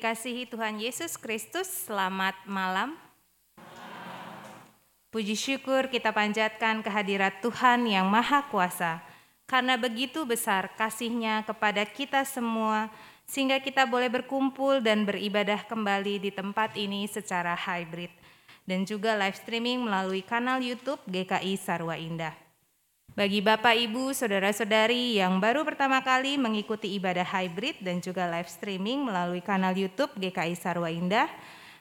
Dikasihi Tuhan Yesus Kristus, selamat malam. Puji syukur kita panjatkan kehadirat Tuhan yang Maha Kuasa, karena begitu besar kasihnya kepada kita semua, sehingga kita boleh berkumpul dan beribadah kembali di tempat ini secara hybrid, dan juga live streaming melalui kanal YouTube GKI Sarwa Indah. Bagi Bapak, Ibu, Saudara-saudari yang baru pertama kali mengikuti ibadah hybrid dan juga live streaming melalui kanal YouTube GKI Sarwa Indah,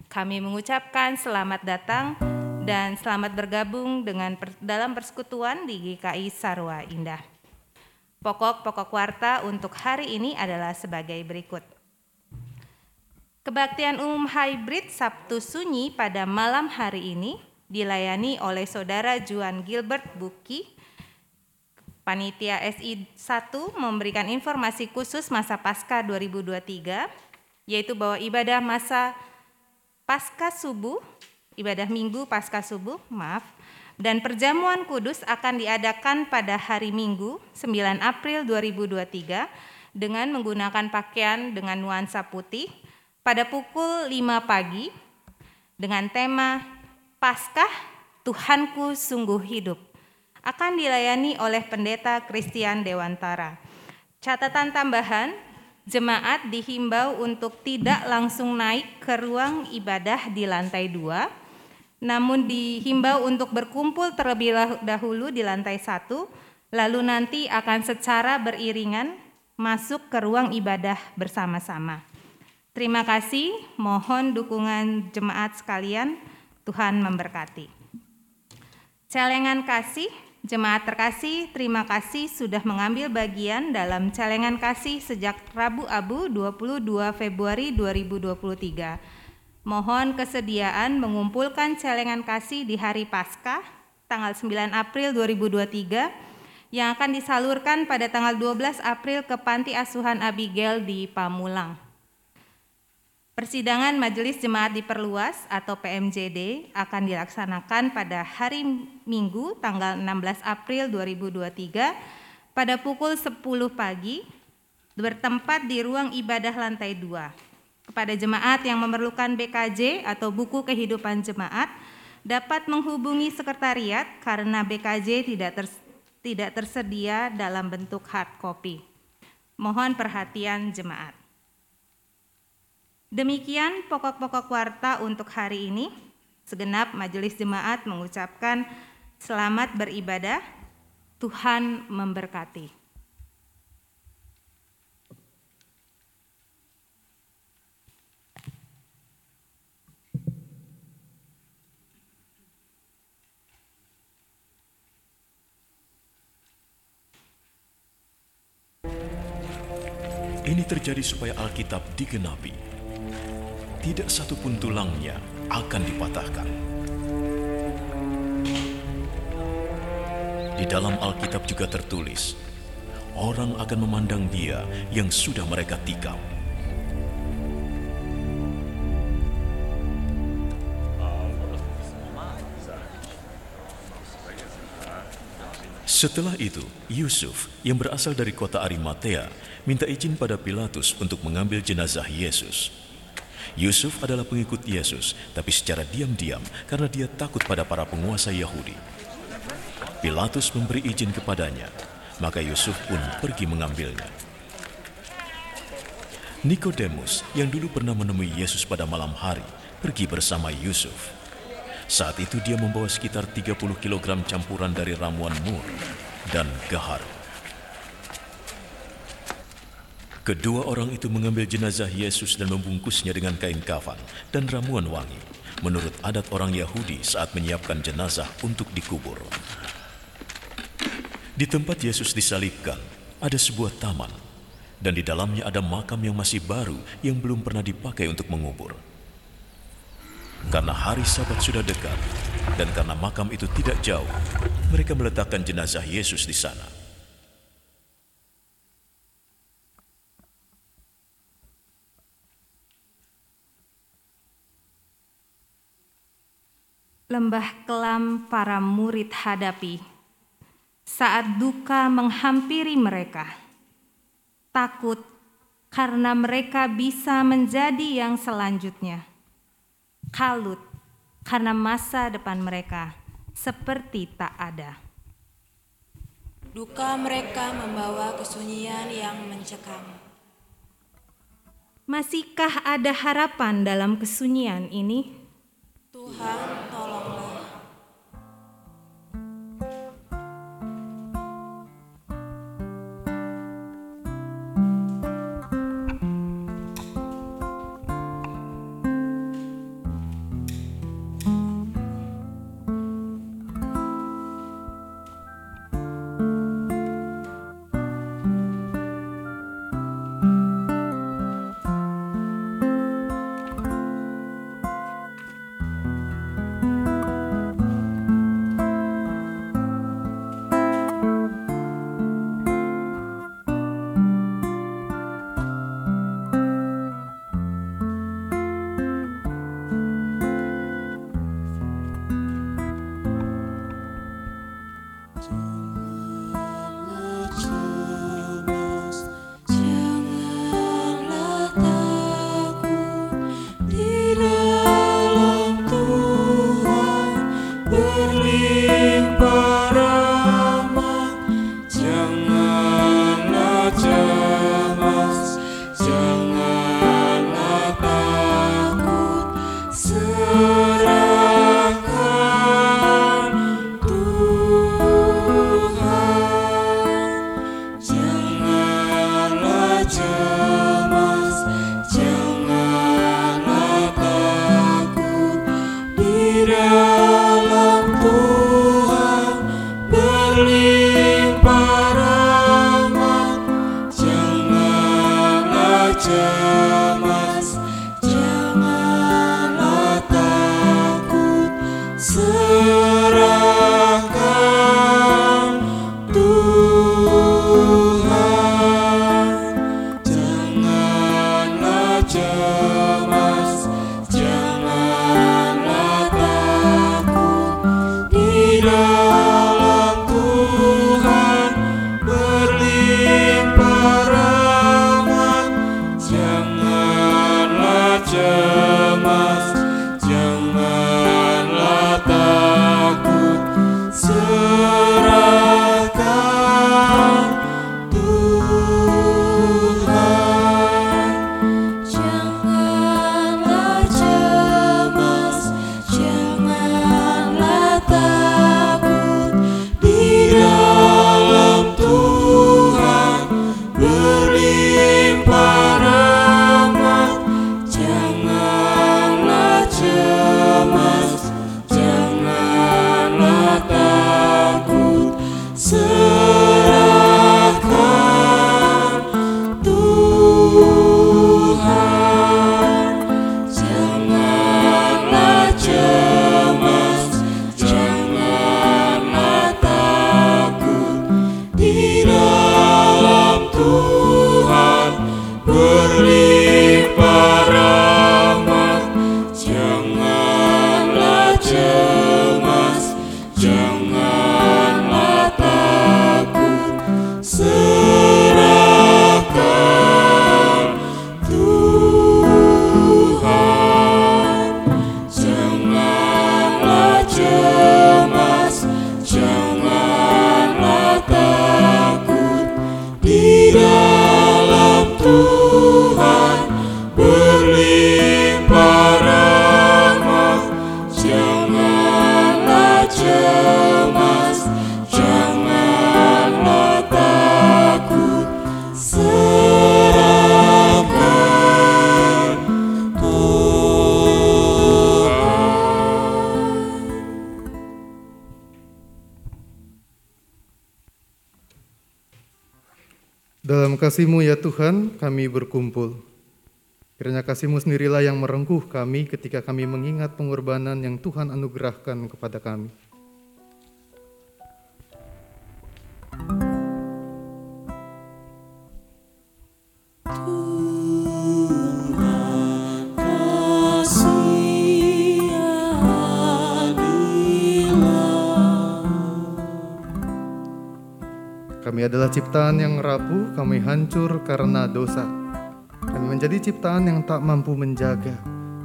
kami mengucapkan selamat datang dan selamat bergabung dengan per, dalam persekutuan di GKI Sarwa Indah. Pokok-pokok warta untuk hari ini adalah sebagai berikut. Kebaktian umum hybrid Sabtu Sunyi pada malam hari ini dilayani oleh Saudara Juan Gilbert Buki, Panitia SI 1 memberikan informasi khusus masa Pasca 2023, yaitu bahwa ibadah masa Pasca Subuh, ibadah Minggu Pasca Subuh, maaf, dan perjamuan kudus akan diadakan pada hari Minggu 9 April 2023 dengan menggunakan pakaian dengan nuansa putih pada pukul 5 pagi dengan tema Paskah Tuhanku sungguh hidup akan dilayani oleh pendeta Christian Dewantara. Catatan tambahan, jemaat dihimbau untuk tidak langsung naik ke ruang ibadah di lantai dua, namun dihimbau untuk berkumpul terlebih dahulu di lantai satu, lalu nanti akan secara beriringan masuk ke ruang ibadah bersama-sama. Terima kasih, mohon dukungan jemaat sekalian, Tuhan memberkati. Celengan kasih Jemaat terkasih, terima kasih sudah mengambil bagian dalam celengan kasih sejak Rabu Abu 22 Februari 2023. Mohon kesediaan mengumpulkan celengan kasih di hari Paskah tanggal 9 April 2023 yang akan disalurkan pada tanggal 12 April ke Panti Asuhan Abigail di Pamulang. Persidangan Majelis Jemaat Diperluas atau PMJD akan dilaksanakan pada hari Minggu tanggal 16 April 2023 pada pukul 10 pagi bertempat di ruang ibadah lantai 2. Kepada jemaat yang memerlukan BKJ atau buku kehidupan jemaat dapat menghubungi sekretariat karena BKJ tidak ters tidak tersedia dalam bentuk hard copy. Mohon perhatian jemaat. Demikian pokok-pokok warta untuk hari ini. Segenap majelis jemaat mengucapkan selamat beribadah. Tuhan memberkati. Ini terjadi supaya Alkitab digenapi tidak satu pun tulangnya akan dipatahkan. Di dalam Alkitab juga tertulis, orang akan memandang dia yang sudah mereka tikam. Setelah itu, Yusuf yang berasal dari kota Arimatea minta izin pada Pilatus untuk mengambil jenazah Yesus. Yusuf adalah pengikut Yesus, tapi secara diam-diam karena dia takut pada para penguasa Yahudi. Pilatus memberi izin kepadanya, maka Yusuf pun pergi mengambilnya. Nikodemus yang dulu pernah menemui Yesus pada malam hari, pergi bersama Yusuf. Saat itu dia membawa sekitar 30 kg campuran dari ramuan mur dan gaharu. Kedua orang itu mengambil jenazah Yesus dan membungkusnya dengan kain kafan dan ramuan wangi, menurut adat orang Yahudi saat menyiapkan jenazah untuk dikubur. Di tempat Yesus disalibkan, ada sebuah taman, dan di dalamnya ada makam yang masih baru yang belum pernah dipakai untuk mengubur. Karena hari Sabat sudah dekat, dan karena makam itu tidak jauh, mereka meletakkan jenazah Yesus di sana. Lembah kelam para murid hadapi saat duka menghampiri mereka. Takut, karena mereka bisa menjadi yang selanjutnya. Kalut karena masa depan mereka seperti tak ada. Duka mereka membawa kesunyian yang mencekam. Masihkah ada harapan dalam kesunyian ini? Tuhan, tolonglah. Janganlah kasih-Mu ya Tuhan, kami berkumpul. Kiranya kasih-Mu sendirilah yang merengkuh kami ketika kami mengingat pengorbanan yang Tuhan anugerahkan kepada kami. Kami hancur karena dosa. Kami menjadi ciptaan yang tak mampu menjaga.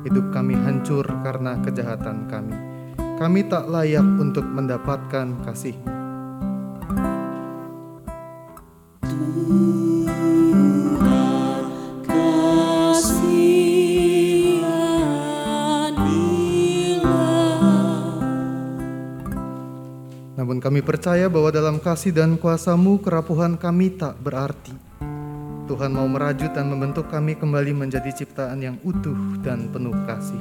Hidup kami hancur karena kejahatan kami. Kami tak layak untuk mendapatkan kasih. Percaya bahwa dalam kasih dan kuasamu kerapuhan kami tak berarti. Tuhan mau merajut dan membentuk kami kembali menjadi ciptaan yang utuh dan penuh kasih.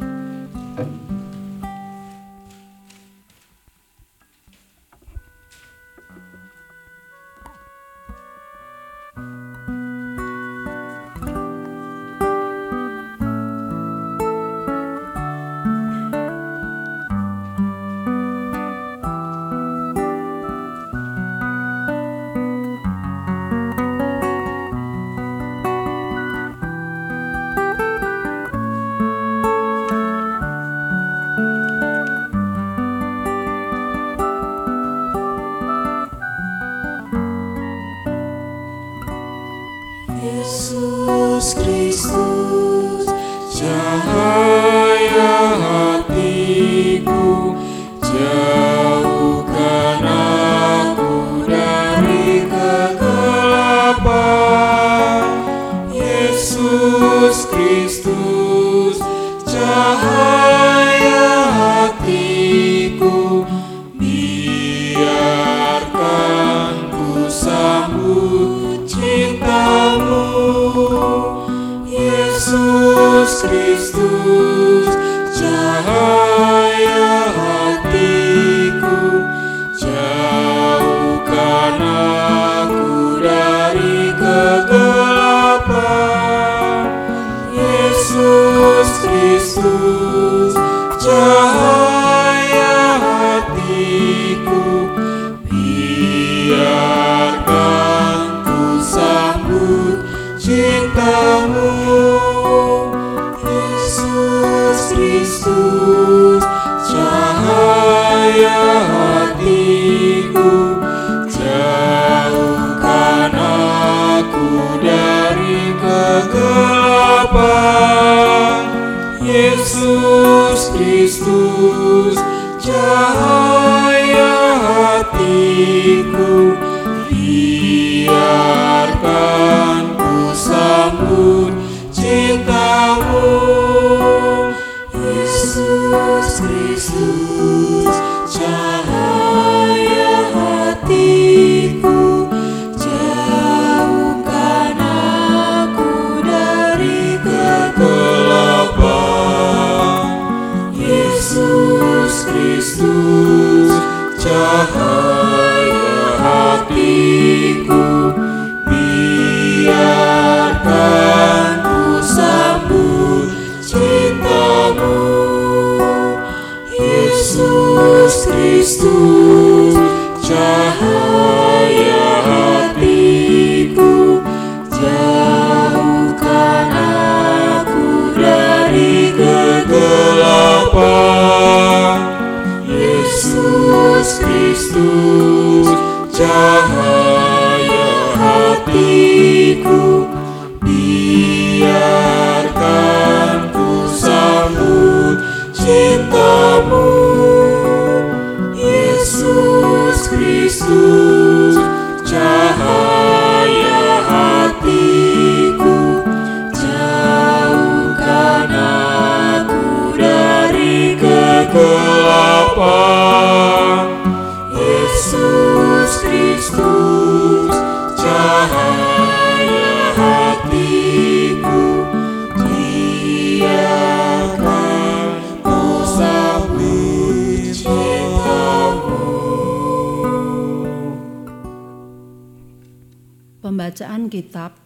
Pembacaan kitab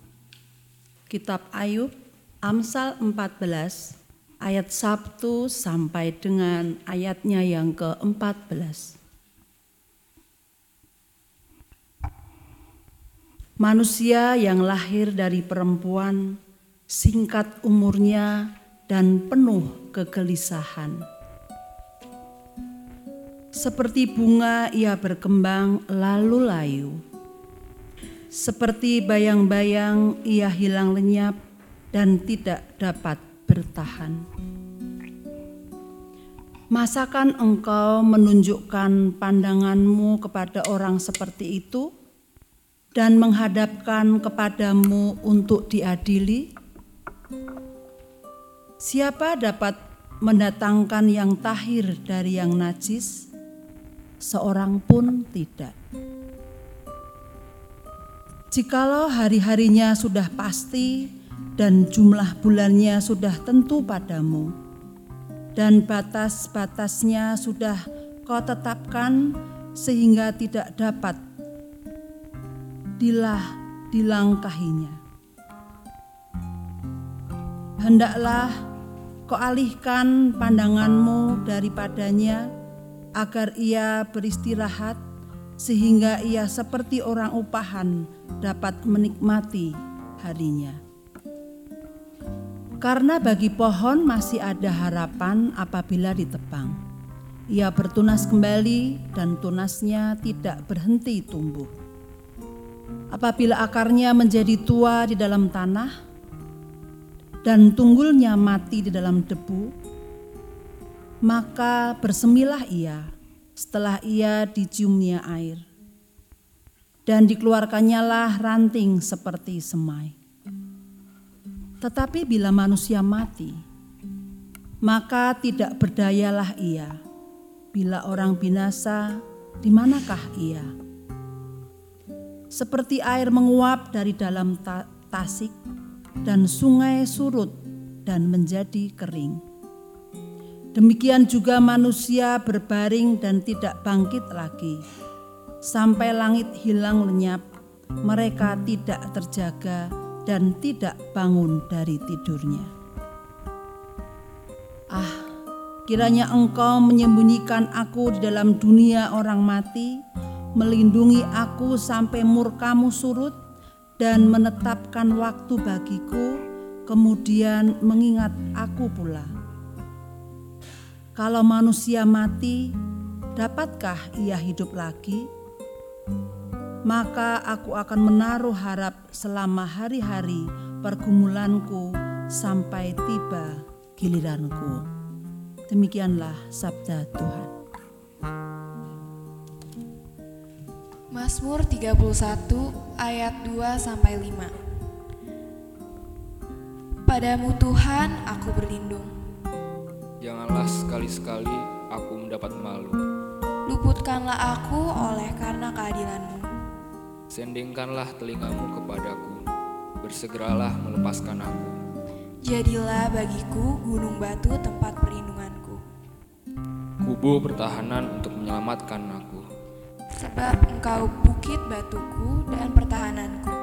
Kitab Ayub Amsal 14 ayat 1 sampai dengan ayatnya yang ke-14. Manusia yang lahir dari perempuan singkat umurnya dan penuh kegelisahan. Seperti bunga ia berkembang lalu layu. Seperti bayang-bayang ia hilang lenyap dan tidak dapat bertahan. Masakan engkau menunjukkan pandanganmu kepada orang seperti itu dan menghadapkan kepadamu untuk diadili? Siapa dapat mendatangkan yang tahir dari yang najis? Seorang pun tidak. Jikalau hari-harinya sudah pasti dan jumlah bulannya sudah tentu padamu, dan batas-batasnya sudah kau tetapkan sehingga tidak dapat dilah dilangkahinya. Hendaklah kau alihkan pandanganmu daripadanya agar ia beristirahat sehingga ia seperti orang upahan dapat menikmati harinya. Karena bagi pohon masih ada harapan apabila ditebang. Ia bertunas kembali dan tunasnya tidak berhenti tumbuh. Apabila akarnya menjadi tua di dalam tanah dan tunggulnya mati di dalam debu, maka bersemilah ia setelah ia diciumnya air. Dan dikeluarkannya lah ranting seperti semai. Tetapi bila manusia mati, maka tidak berdayalah ia. Bila orang binasa, di manakah ia? Seperti air menguap dari dalam ta tasik dan sungai surut dan menjadi kering. Demikian juga manusia berbaring dan tidak bangkit lagi. Sampai langit hilang lenyap, mereka tidak terjaga dan tidak bangun dari tidurnya. Ah, kiranya engkau menyembunyikan aku di dalam dunia orang mati, melindungi aku sampai murkamu surut, dan menetapkan waktu bagiku, kemudian mengingat aku pula. Kalau manusia mati, dapatkah ia hidup lagi? Maka aku akan menaruh harap selama hari-hari pergumulanku sampai tiba giliranku. Demikianlah sabda Tuhan. Mazmur 31 ayat 2 sampai 5. Padamu Tuhan aku berlindung. Janganlah sekali-sekali aku mendapat malu. Luputkanlah aku oleh karena keadilanmu. Sendingkanlah telingamu kepadaku. Bersegeralah melepaskan aku. Jadilah bagiku gunung batu tempat perlindunganku. Kubu pertahanan untuk menyelamatkan aku. Sebab engkau bukit batuku dan pertahananku.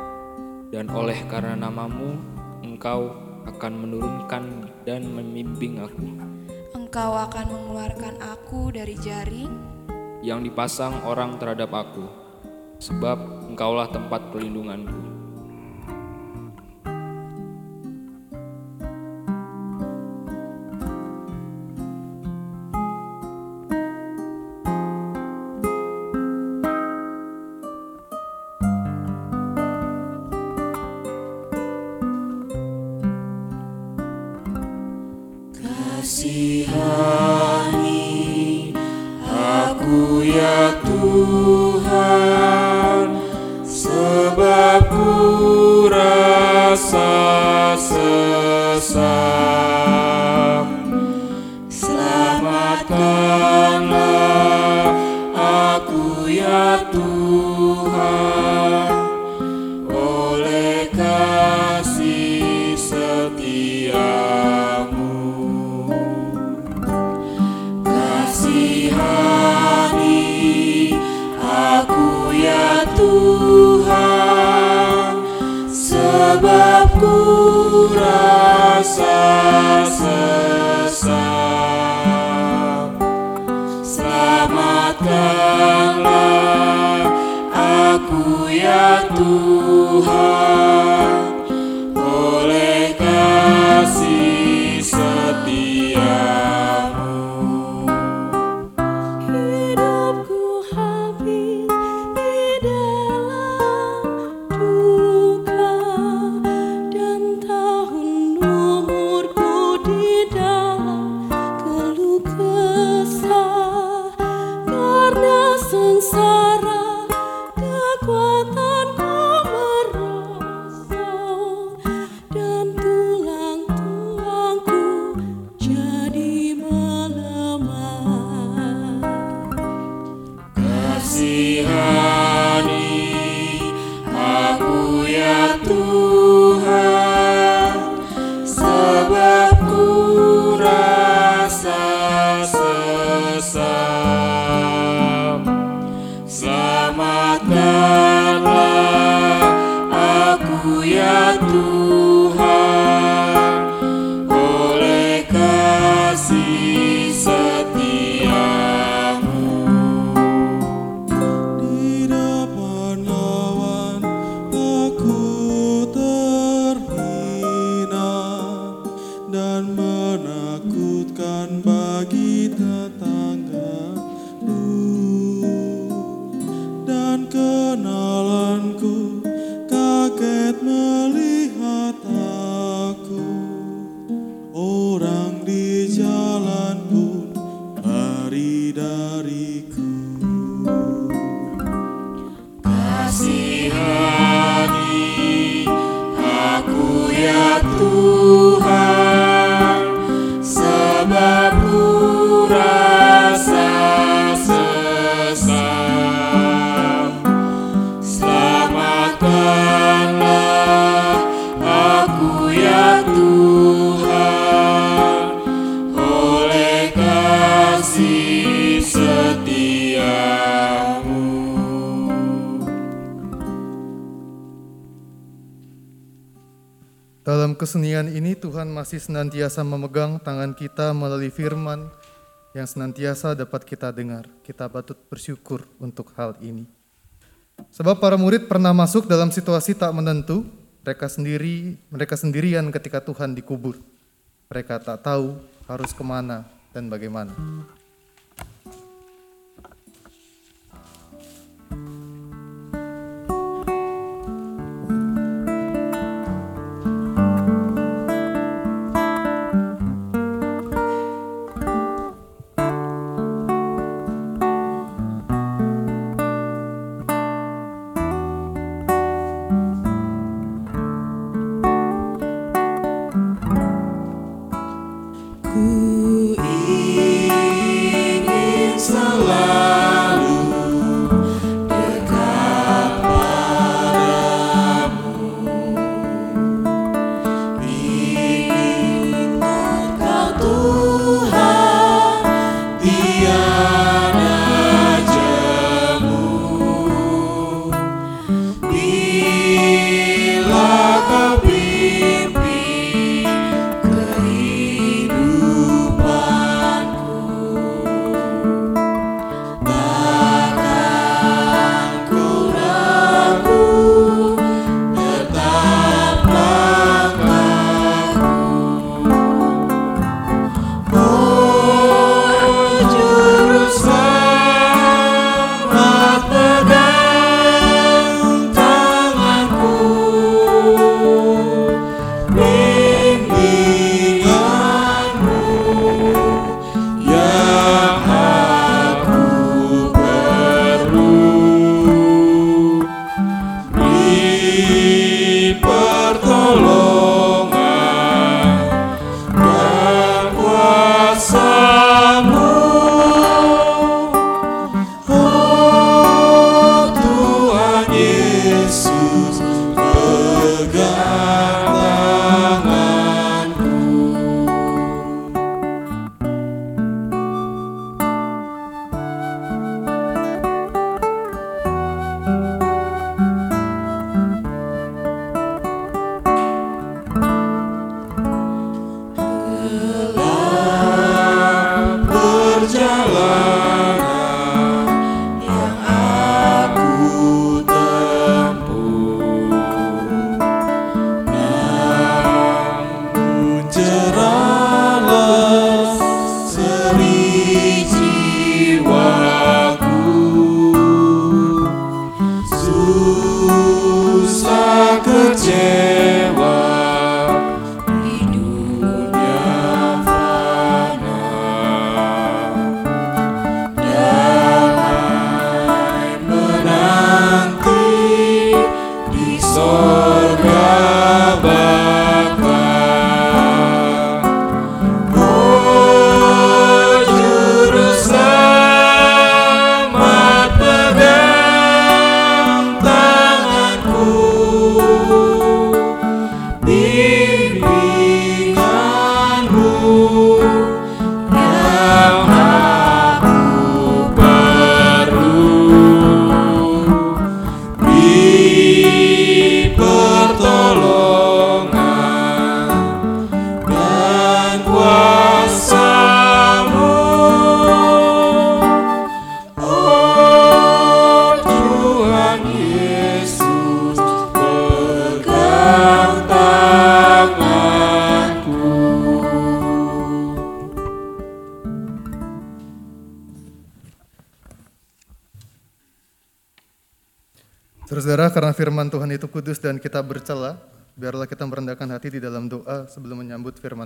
Dan oleh karena namamu, engkau akan menurunkan dan membimbing aku. Engkau akan mengeluarkan aku dari jaring yang dipasang orang terhadap aku, sebab engkaulah tempat perlindunganku. Masih senantiasa memegang tangan kita melalui firman yang senantiasa dapat kita dengar. Kita patut bersyukur untuk hal ini. Sebab para murid pernah masuk dalam situasi tak menentu, mereka sendiri, mereka sendirian ketika Tuhan dikubur. Mereka tak tahu harus ke mana dan bagaimana.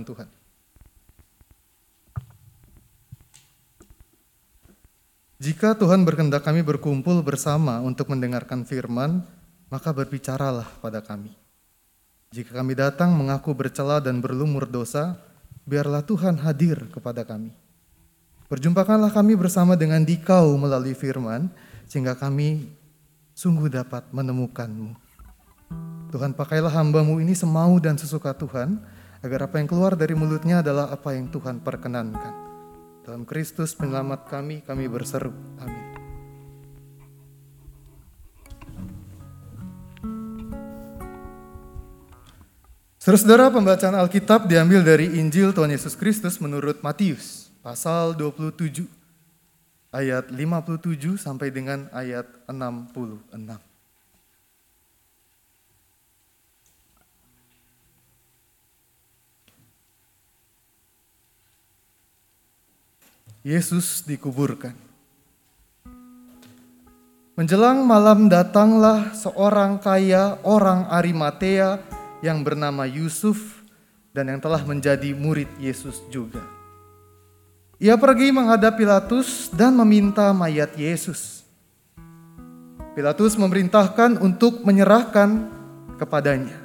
Tuhan. Jika Tuhan berkehendak kami berkumpul bersama untuk mendengarkan firman, maka berbicaralah pada kami. Jika kami datang mengaku bercela dan berlumur dosa, biarlah Tuhan hadir kepada kami. Berjumpakanlah kami bersama dengan dikau melalui firman, sehingga kami sungguh dapat menemukanmu. Tuhan pakailah hambamu ini semau dan sesuka Tuhan, agar apa yang keluar dari mulutnya adalah apa yang Tuhan perkenankan. Dalam Kristus penyelamat kami, kami berseru. Amin. Saudara-saudara, pembacaan Alkitab diambil dari Injil Tuhan Yesus Kristus menurut Matius, pasal 27, ayat 57 sampai dengan ayat 66. Yesus dikuburkan. Menjelang malam datanglah seorang kaya orang Arimatea yang bernama Yusuf dan yang telah menjadi murid Yesus juga. Ia pergi menghadap Pilatus dan meminta mayat Yesus. Pilatus memerintahkan untuk menyerahkan kepadanya.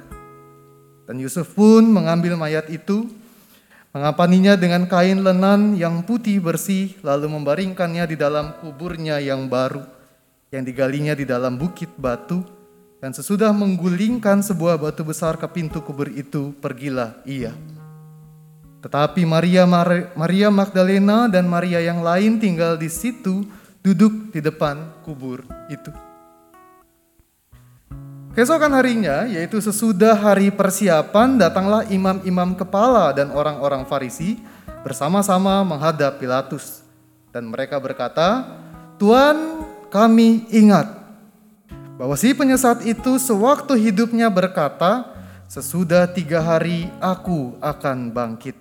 Dan Yusuf pun mengambil mayat itu, mengapaninya dengan kain lenan yang putih bersih, lalu membaringkannya di dalam kuburnya yang baru, yang digalinya di dalam bukit batu, dan sesudah menggulingkan sebuah batu besar ke pintu kubur itu, pergilah ia. Tetapi Maria Maria Magdalena dan Maria yang lain tinggal di situ, duduk di depan kubur itu. Keesokan harinya, yaitu sesudah hari persiapan, datanglah imam-imam kepala dan orang-orang Farisi bersama-sama menghadap Pilatus. Dan mereka berkata, Tuan kami ingat bahwa si penyesat itu sewaktu hidupnya berkata, sesudah tiga hari aku akan bangkit.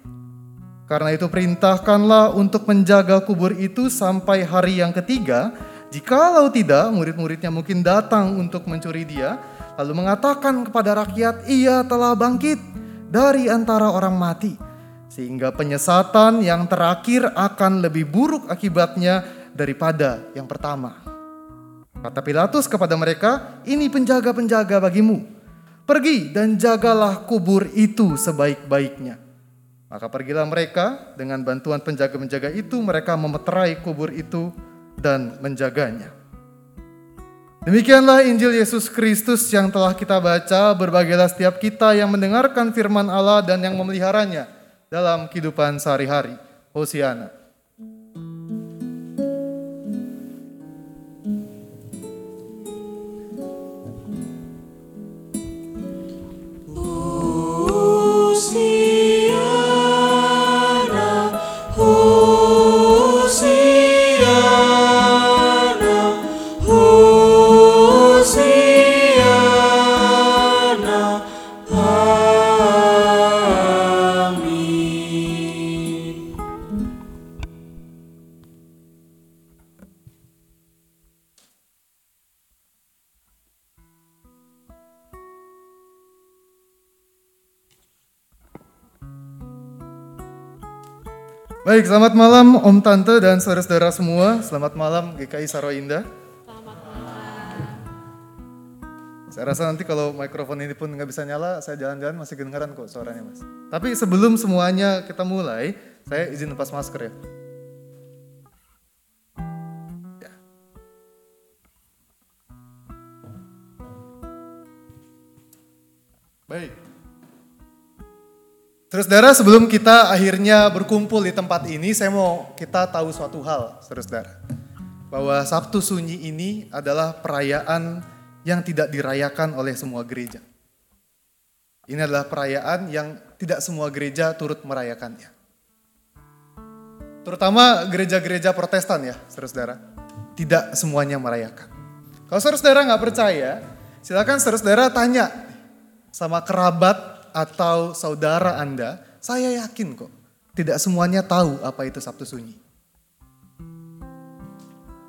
Karena itu perintahkanlah untuk menjaga kubur itu sampai hari yang ketiga. Jikalau tidak, murid-muridnya mungkin datang untuk mencuri dia, lalu mengatakan kepada rakyat, ia telah bangkit dari antara orang mati. Sehingga penyesatan yang terakhir akan lebih buruk akibatnya daripada yang pertama. Kata Pilatus kepada mereka, ini penjaga-penjaga bagimu. Pergi dan jagalah kubur itu sebaik-baiknya. Maka pergilah mereka dengan bantuan penjaga-penjaga itu, mereka memeterai kubur itu dan menjaganya. Demikianlah Injil Yesus Kristus yang telah kita baca. Berbagilah setiap kita yang mendengarkan firman Allah dan yang memeliharanya dalam kehidupan sehari-hari. Hosiana. Baik, selamat malam Om Tante dan saudara-saudara semua. Selamat malam GKI Saro Indah. Selamat malam. Saya rasa nanti kalau mikrofon ini pun nggak bisa nyala, saya jalan-jalan masih kedengaran kok suaranya mas. Tapi sebelum semuanya kita mulai, saya izin lepas masker ya. Baik. Saudara, sebelum kita akhirnya berkumpul di tempat ini, saya mau kita tahu suatu hal, saudara. Bahwa Sabtu Sunyi ini adalah perayaan yang tidak dirayakan oleh semua gereja. Ini adalah perayaan yang tidak semua gereja turut merayakannya. Terutama gereja-gereja protestan ya, saudara-saudara. Tidak semuanya merayakan. Kalau saudara-saudara nggak percaya, silakan saudara-saudara tanya sama kerabat atau saudara Anda, saya yakin kok tidak semuanya tahu apa itu Sabtu Sunyi.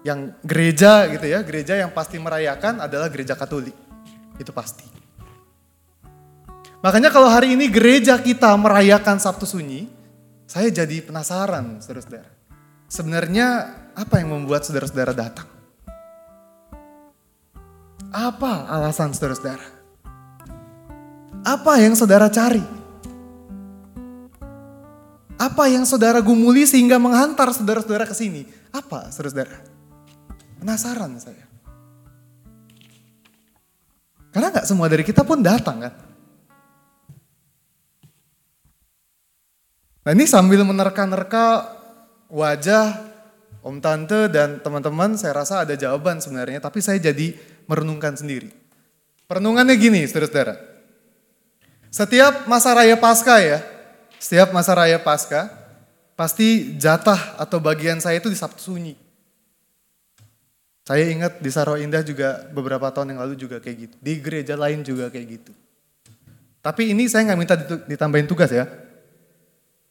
yang gereja gitu ya, gereja yang pasti merayakan adalah gereja Katolik. Itu pasti. Makanya kalau hari ini gereja kita merayakan Sabtu Sunyi, saya jadi penasaran, saudara-saudara. Sebenarnya apa yang membuat saudara-saudara datang? Apa alasan saudara-saudara? Apa yang saudara cari? Apa yang saudara gumuli sehingga menghantar saudara-saudara ke sini? Apa, saudara-saudara? Penasaran saya. Karena nggak semua dari kita pun datang kan. Nah ini sambil menerka-nerka wajah om tante dan teman-teman saya rasa ada jawaban sebenarnya. Tapi saya jadi merenungkan sendiri. Perenungannya gini saudara-saudara. Setiap masa raya pasca ya, setiap masa raya pasca, pasti jatah atau bagian saya itu di Sabtu Sunyi. Saya ingat di Saro Indah juga beberapa tahun yang lalu juga kayak gitu. Di gereja lain juga kayak gitu. Tapi ini saya nggak minta ditambahin tugas ya.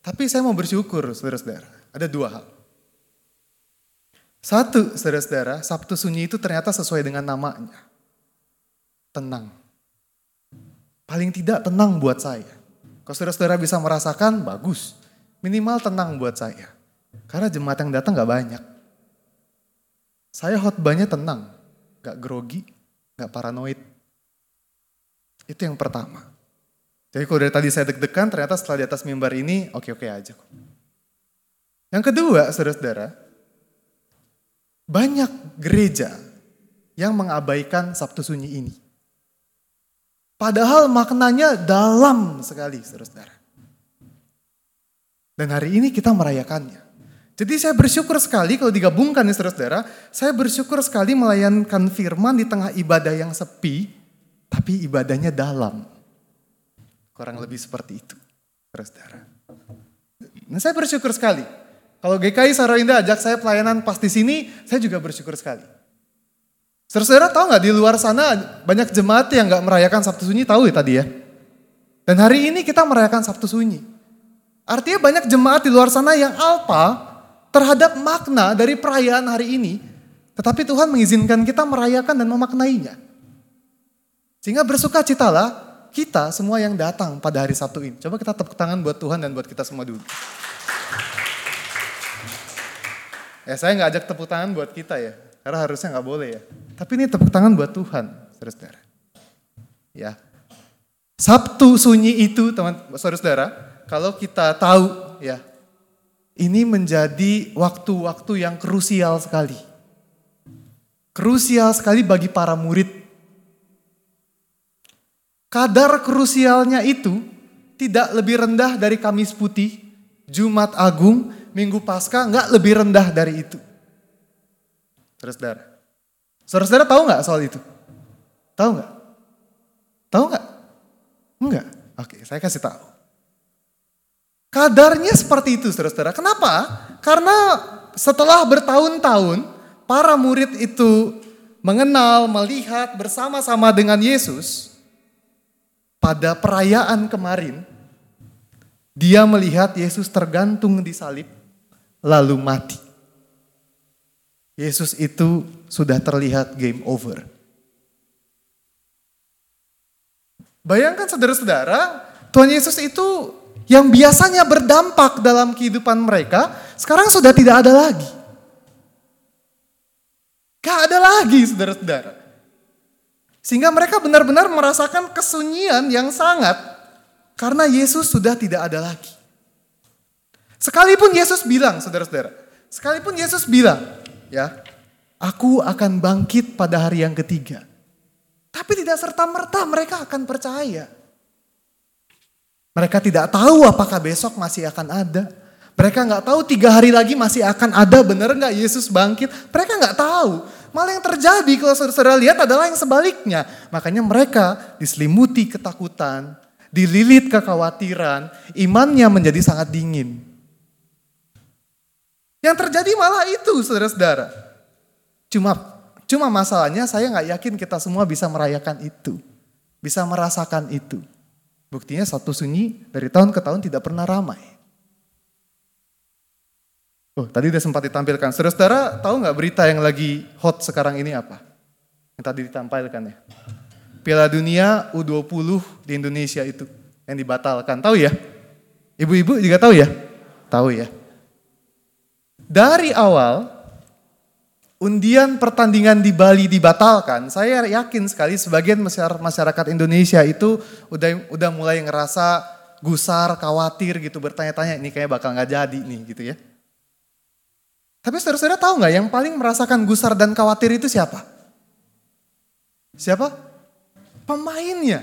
Tapi saya mau bersyukur saudara-saudara. Ada dua hal. Satu, saudara-saudara, Sabtu Sunyi itu ternyata sesuai dengan namanya. Tenang. Paling tidak tenang buat saya. Kalau saudara-saudara bisa merasakan, bagus. Minimal tenang buat saya. Karena jemaat yang datang gak banyak. Saya khotbahnya tenang, gak grogi, gak paranoid. Itu yang pertama. Jadi kalau dari tadi saya deg-degan, ternyata setelah di atas mimbar ini oke-oke aja kok. Yang kedua, saudara-saudara, banyak gereja yang mengabaikan Sabtu Sunyi ini. Padahal maknanya dalam sekali, saudara-saudara. Dan hari ini kita merayakannya. Jadi saya bersyukur sekali kalau digabungkan nih saudara-saudara, saya bersyukur sekali melayankan firman di tengah ibadah yang sepi, tapi ibadahnya dalam. Kurang lebih seperti itu, saudara-saudara. Nah saya bersyukur sekali. Kalau GKI Sarainda ajak saya pelayanan pas di sini, saya juga bersyukur sekali. Saudara-saudara tahu nggak di luar sana banyak jemaat yang nggak merayakan Sabtu Sunyi, tahu ya tadi ya? Dan hari ini kita merayakan Sabtu Sunyi. Artinya banyak jemaat di luar sana yang alpa terhadap makna dari perayaan hari ini, tetapi Tuhan mengizinkan kita merayakan dan memaknainya. Sehingga bersuka citalah kita semua yang datang pada hari Sabtu ini. Coba kita tepuk tangan buat Tuhan dan buat kita semua dulu. Ya saya nggak ajak tepuk tangan buat kita ya, karena harusnya nggak boleh ya. Tapi ini tepuk tangan buat Tuhan, saudara-saudara. Ya, Sabtu sunyi itu teman saudara-saudara, kalau kita tahu ya ini menjadi waktu-waktu yang krusial sekali. Krusial sekali bagi para murid. Kadar krusialnya itu tidak lebih rendah dari Kamis Putih, Jumat Agung, Minggu Paskah, nggak lebih rendah dari itu. Saudara-saudara. Saudara-saudara tahu nggak soal itu? Tahu nggak? Tahu nggak? Enggak. Oke, saya kasih tahu. Kadarnya seperti itu saudara-saudara. Kenapa? Karena setelah bertahun-tahun para murid itu mengenal, melihat bersama-sama dengan Yesus pada perayaan kemarin, dia melihat Yesus tergantung di salib lalu mati. Yesus itu sudah terlihat game over. Bayangkan saudara-saudara, Tuhan Yesus itu yang biasanya berdampak dalam kehidupan mereka, sekarang sudah tidak ada lagi. Gak ada lagi saudara-saudara. Sehingga mereka benar-benar merasakan kesunyian yang sangat karena Yesus sudah tidak ada lagi. Sekalipun Yesus bilang, saudara-saudara, sekalipun Yesus bilang, ya, aku akan bangkit pada hari yang ketiga. Tapi tidak serta-merta mereka akan percaya. Mereka tidak tahu apakah besok masih akan ada. Mereka nggak tahu tiga hari lagi masih akan ada benar nggak Yesus bangkit. Mereka nggak tahu. Malah yang terjadi kalau saudara lihat adalah yang sebaliknya. Makanya mereka diselimuti ketakutan, dililit kekhawatiran, imannya menjadi sangat dingin. Yang terjadi malah itu saudara-saudara. Cuma cuma masalahnya saya nggak yakin kita semua bisa merayakan itu. Bisa merasakan itu. Buktinya satu sunyi dari tahun ke tahun tidak pernah ramai. Oh, tadi udah sempat ditampilkan. Saudara-saudara tahu nggak berita yang lagi hot sekarang ini apa? Yang tadi ditampilkan ya. Piala Dunia U20 di Indonesia itu yang dibatalkan. Tahu ya? Ibu-ibu juga tahu ya? Tahu ya. Dari awal undian pertandingan di Bali dibatalkan, saya yakin sekali sebagian masyar- masyarakat Indonesia itu udah udah mulai ngerasa gusar, khawatir gitu, bertanya-tanya ini kayak bakal nggak jadi nih gitu ya. Tapi saudara-saudara tahu nggak yang paling merasakan gusar dan khawatir itu siapa? Siapa? Pemainnya.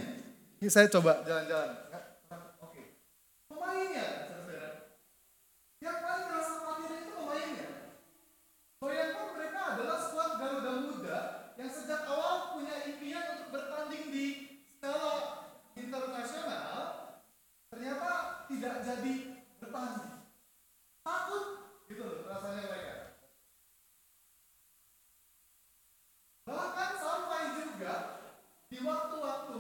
Ini saya coba jalan-jalan. Oke. Pemainnya, saudara-saudara. Yang paling merasa khawatir itu pemainnya. Bayangkan mereka adalah skuad Garuda Muda yang sejak awal punya impian untuk bertanding di skala internasional, ternyata tidak jadi bertanding. Takut gitu loh rasanya mereka. Bahkan sampai juga di waktu-waktu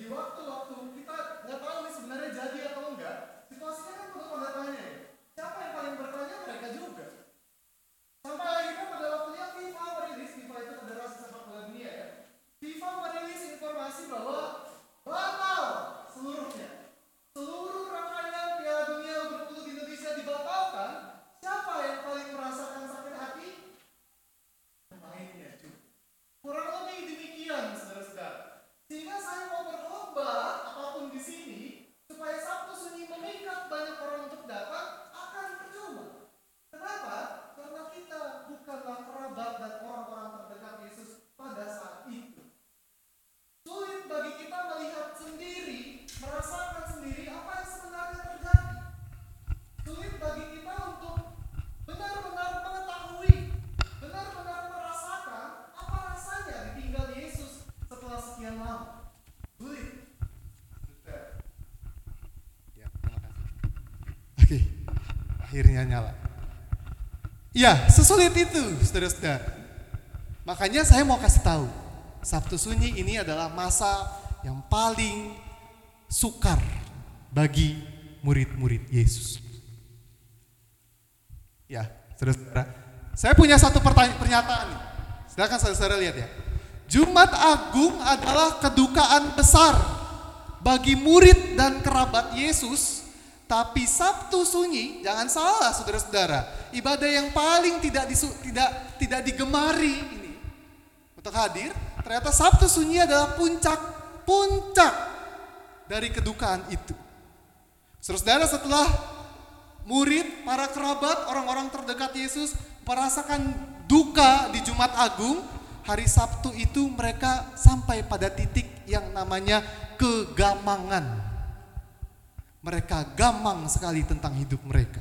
di waktu-waktu kita nggak tahu nih sebenarnya jadi atau enggak, situasinya kan penuh tanda tanya ya. Siapa yang paling bertanya mereka juga. Sampai akhirnya pada waktunya FIFA merilis, FIFA itu federasi sepak bola dunia ya. FIFA merilis informasi bahwa batal seluruhnya. Seluruh rangkaian Piala Dunia U20 di Indonesia dibatalkan. Siapa yang paling merasakan sakit hati? Pemainnya juga. Kurang lebih demikian, saudara-saudara. Sehingga saya mau berlomba apa pun di sini supaya Sabtu Sunyi memikat banyak orang untuk datang akan percuma. Kenapa? Karena kita bukanlah kerabat dan orang-orang terdekat Yesus pada saat itu. Sulit bagi kita melihat sendiri, merasakan sendiri apa yang sebenarnya terjadi. Sulit bagi kita untuk benar-benar mengetahui, benar-benar merasakan apa rasanya ditinggal Yesus setelah sekian lama. Sulit. Ya, terima kasih. Oke, akhirnya nyala. Ya, sesulit itu, saudara-saudara. Makanya saya mau kasih tahu, Sabtu Sunyi ini adalah masa yang paling sukar bagi murid-murid Yesus. Ya, saudara-saudara. Saya punya satu pertanyaan, pernyataan nih. Silakan saudara-saudara lihat ya. Jumat Agung adalah kedukaan besar bagi murid dan kerabat Yesus, tapi Sabtu Sunyi, jangan salah saudara-saudara, ibadah yang paling tidak disu, tidak tidak digemari ini untuk hadir, ternyata Sabtu Sunyi adalah puncak puncak dari kedukaan itu. Saudara-saudara setelah murid, para kerabat, orang-orang terdekat Yesus merasakan duka di Jumat Agung, hari Sabtu itu mereka sampai pada titik yang namanya kegamangan. Mereka gamang sekali tentang hidup mereka.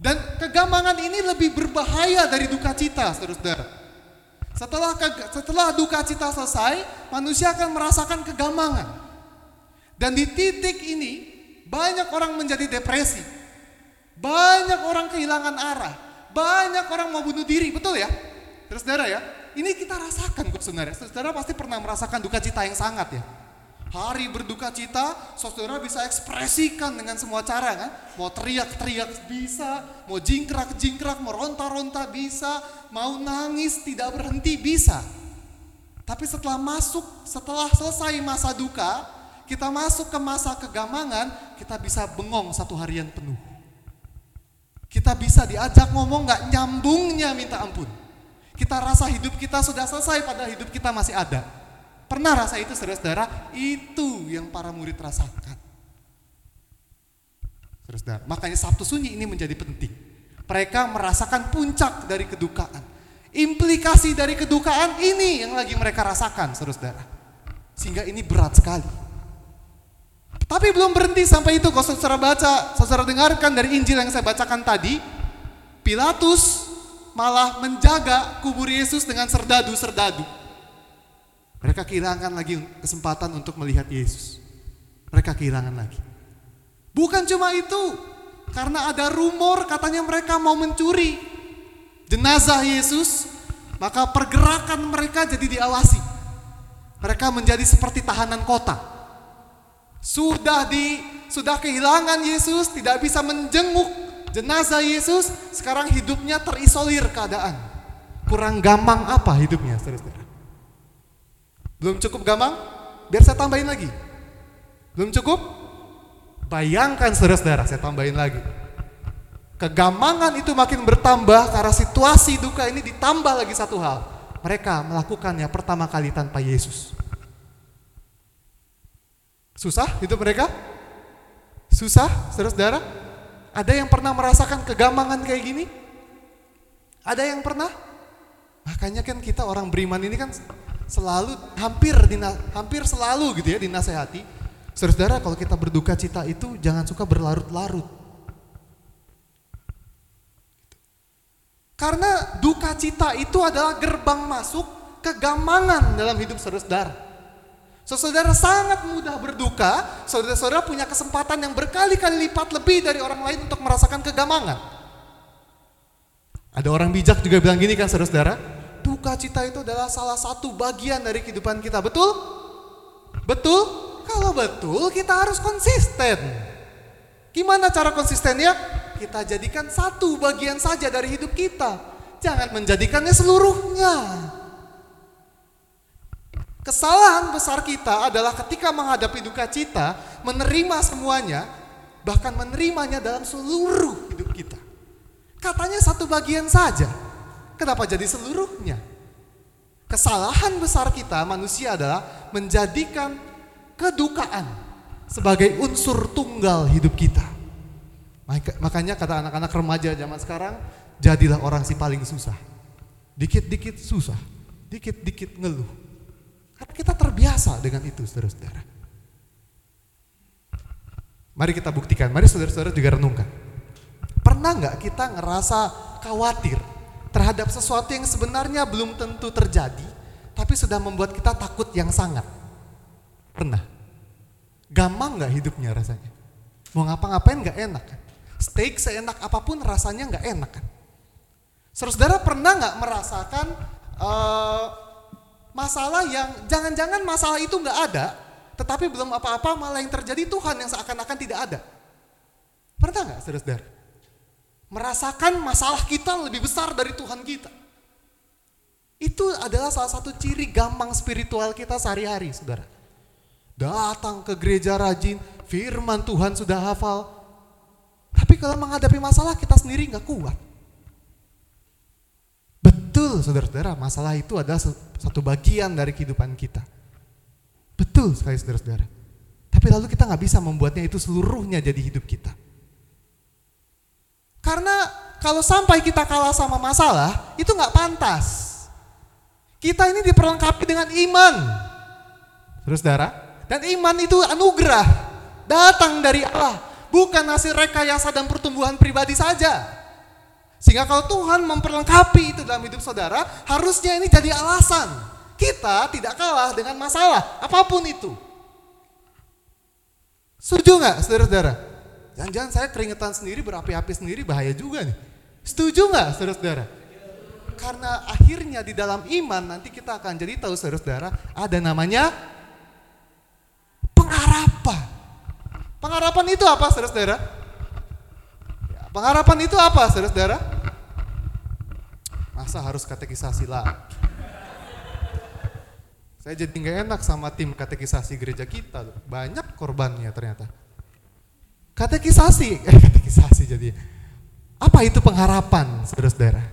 Dan kegamangan ini lebih berbahaya dari duka cita, saudara-saudara. Setelah setelah duka cita selesai, manusia akan merasakan kegamangan. Dan di titik ini banyak orang menjadi depresi. Banyak orang kehilangan arah. Banyak orang mau bunuh diri, betul ya? Terus saudara ya, ini kita rasakan kok sebenarnya. Saudara pasti pernah merasakan duka cita yang sangat ya. Hari berduka cita, saudara bisa ekspresikan dengan semua cara kan. Mau teriak-teriak bisa, mau jingkrak-jingkrak, mau ronta-ronta bisa, mau nangis tidak berhenti bisa. Tapi setelah masuk, setelah selesai masa duka, kita masuk ke masa kegamangan, kita bisa bengong satu harian penuh. Kita bisa diajak ngomong nggak nyambungnya minta ampun. Kita rasa hidup kita sudah selesai padahal hidup kita masih ada. Pernah rasa itu saudara-saudara? Itu yang para murid rasakan. Saudara-saudara, makanya Sabtu Sunyi ini menjadi penting. Mereka merasakan puncak dari kedukaan. Implikasi dari kedukaan ini yang lagi mereka rasakan, saudara-saudara. Sehingga ini berat sekali. Tapi belum berhenti sampai itu, kalau saudara baca, saudara dengarkan dari Injil yang saya bacakan tadi, Pilatus malah menjaga kubur Yesus dengan serdadu-serdadu. Mereka kehilangan lagi kesempatan untuk melihat Yesus. Mereka kehilangan lagi. Bukan cuma itu, karena ada rumor katanya mereka mau mencuri jenazah Yesus, maka pergerakan mereka jadi diawasi. Mereka menjadi seperti tahanan kota. Sudah di sudah kehilangan Yesus, tidak bisa menjenguk jenazah Yesus sekarang hidupnya terisolir keadaan. Kurang gampang apa hidupnya, saudara-saudara? Belum cukup gampang? Biar saya tambahin lagi. Belum cukup? Bayangkan saudara-saudara, saya tambahin lagi. Kegamangan itu makin bertambah karena situasi duka ini ditambah lagi satu hal. Mereka melakukannya pertama kali tanpa Yesus. Susah hidup mereka? Susah, saudara-saudara? Ada yang pernah merasakan kegamangan kayak gini? Ada yang pernah? Makanya kan kita orang beriman ini kan selalu hampir hampir selalu gitu ya dinasehati. Saudara-saudara kalau kita berduka cita itu jangan suka berlarut-larut. Karena duka cita itu adalah gerbang masuk kegamangan dalam hidup saudara-saudara. Saudara sangat mudah berduka, saudara-saudara punya kesempatan yang berkali-kali lipat lebih dari orang lain untuk merasakan kegamangan. Ada orang bijak juga bilang gini kan saudara-saudara, duka cita itu adalah salah satu bagian dari kehidupan kita, betul? Betul? Kalau betul kita harus konsisten. Gimana cara konsistennya? Kita jadikan satu bagian saja dari hidup kita. Jangan menjadikannya seluruhnya. Kesalahan besar kita adalah ketika menghadapi duka cita, menerima semuanya, bahkan menerimanya dalam seluruh hidup kita. Katanya satu bagian saja. Kenapa jadi seluruhnya? Kesalahan besar kita manusia adalah menjadikan kedukaan sebagai unsur tunggal hidup kita. Makanya kata anak-anak remaja zaman sekarang, jadilah orang si paling susah. Dikit-dikit susah, dikit-dikit ngeluh. Karena kita terbiasa dengan itu, saudara-saudara. Mari kita buktikan, mari saudara-saudara juga renungkan. Pernah nggak kita ngerasa khawatir terhadap sesuatu yang sebenarnya belum tentu terjadi, tapi sudah membuat kita takut yang sangat? Pernah? Gampang nggak hidupnya rasanya? Mau ngapa-ngapain nggak enak kan? Steak seenak apa pun rasanya nggak enak kan? Saudara pernah nggak merasakan uh, masalah yang jangan-jangan masalah itu nggak ada, tetapi belum apa-apa malah yang terjadi Tuhan yang seakan-akan tidak ada. Pernah nggak saudara? Merasakan masalah kita lebih besar dari Tuhan kita. Itu adalah salah satu ciri gampang spiritual kita sehari-hari, saudara. Datang ke gereja rajin, firman Tuhan sudah hafal, tapi kalau menghadapi masalah kita sendiri nggak kuat. Betul saudara-saudara, masalah itu adalah satu bagian dari kehidupan kita. Betul sekali saudara-saudara. Tapi lalu kita nggak bisa membuatnya itu seluruhnya jadi hidup kita. Karena kalau sampai kita kalah sama masalah, itu nggak pantas. Kita ini diperlengkapi dengan iman. Saudara-saudara, dan iman itu anugerah datang dari Allah bukan hasil rekayasa dan pertumbuhan pribadi saja. Sehingga kalau Tuhan memperlengkapi itu dalam hidup saudara, harusnya ini jadi alasan kita tidak kalah dengan masalah, apa pun itu. Setuju nggak saudara-saudara? Jangan-jangan saya keringetan sendiri, berapi-api sendiri, bahaya juga nih. Setuju nggak saudara-saudara? Karena akhirnya di dalam iman nanti kita akan jadi tahu saudara-saudara, ada namanya pengharapan. Pengharapan itu apa, saudara-saudara? Pengharapan itu apa, saudara-saudara? Masa harus katekisasi lah? Saya jadi nggak enak sama tim katekisasi gereja kita, banyak korbannya ternyata. Katekisasi, eh katekisasi jadi. Apa itu pengharapan, saudara-saudara?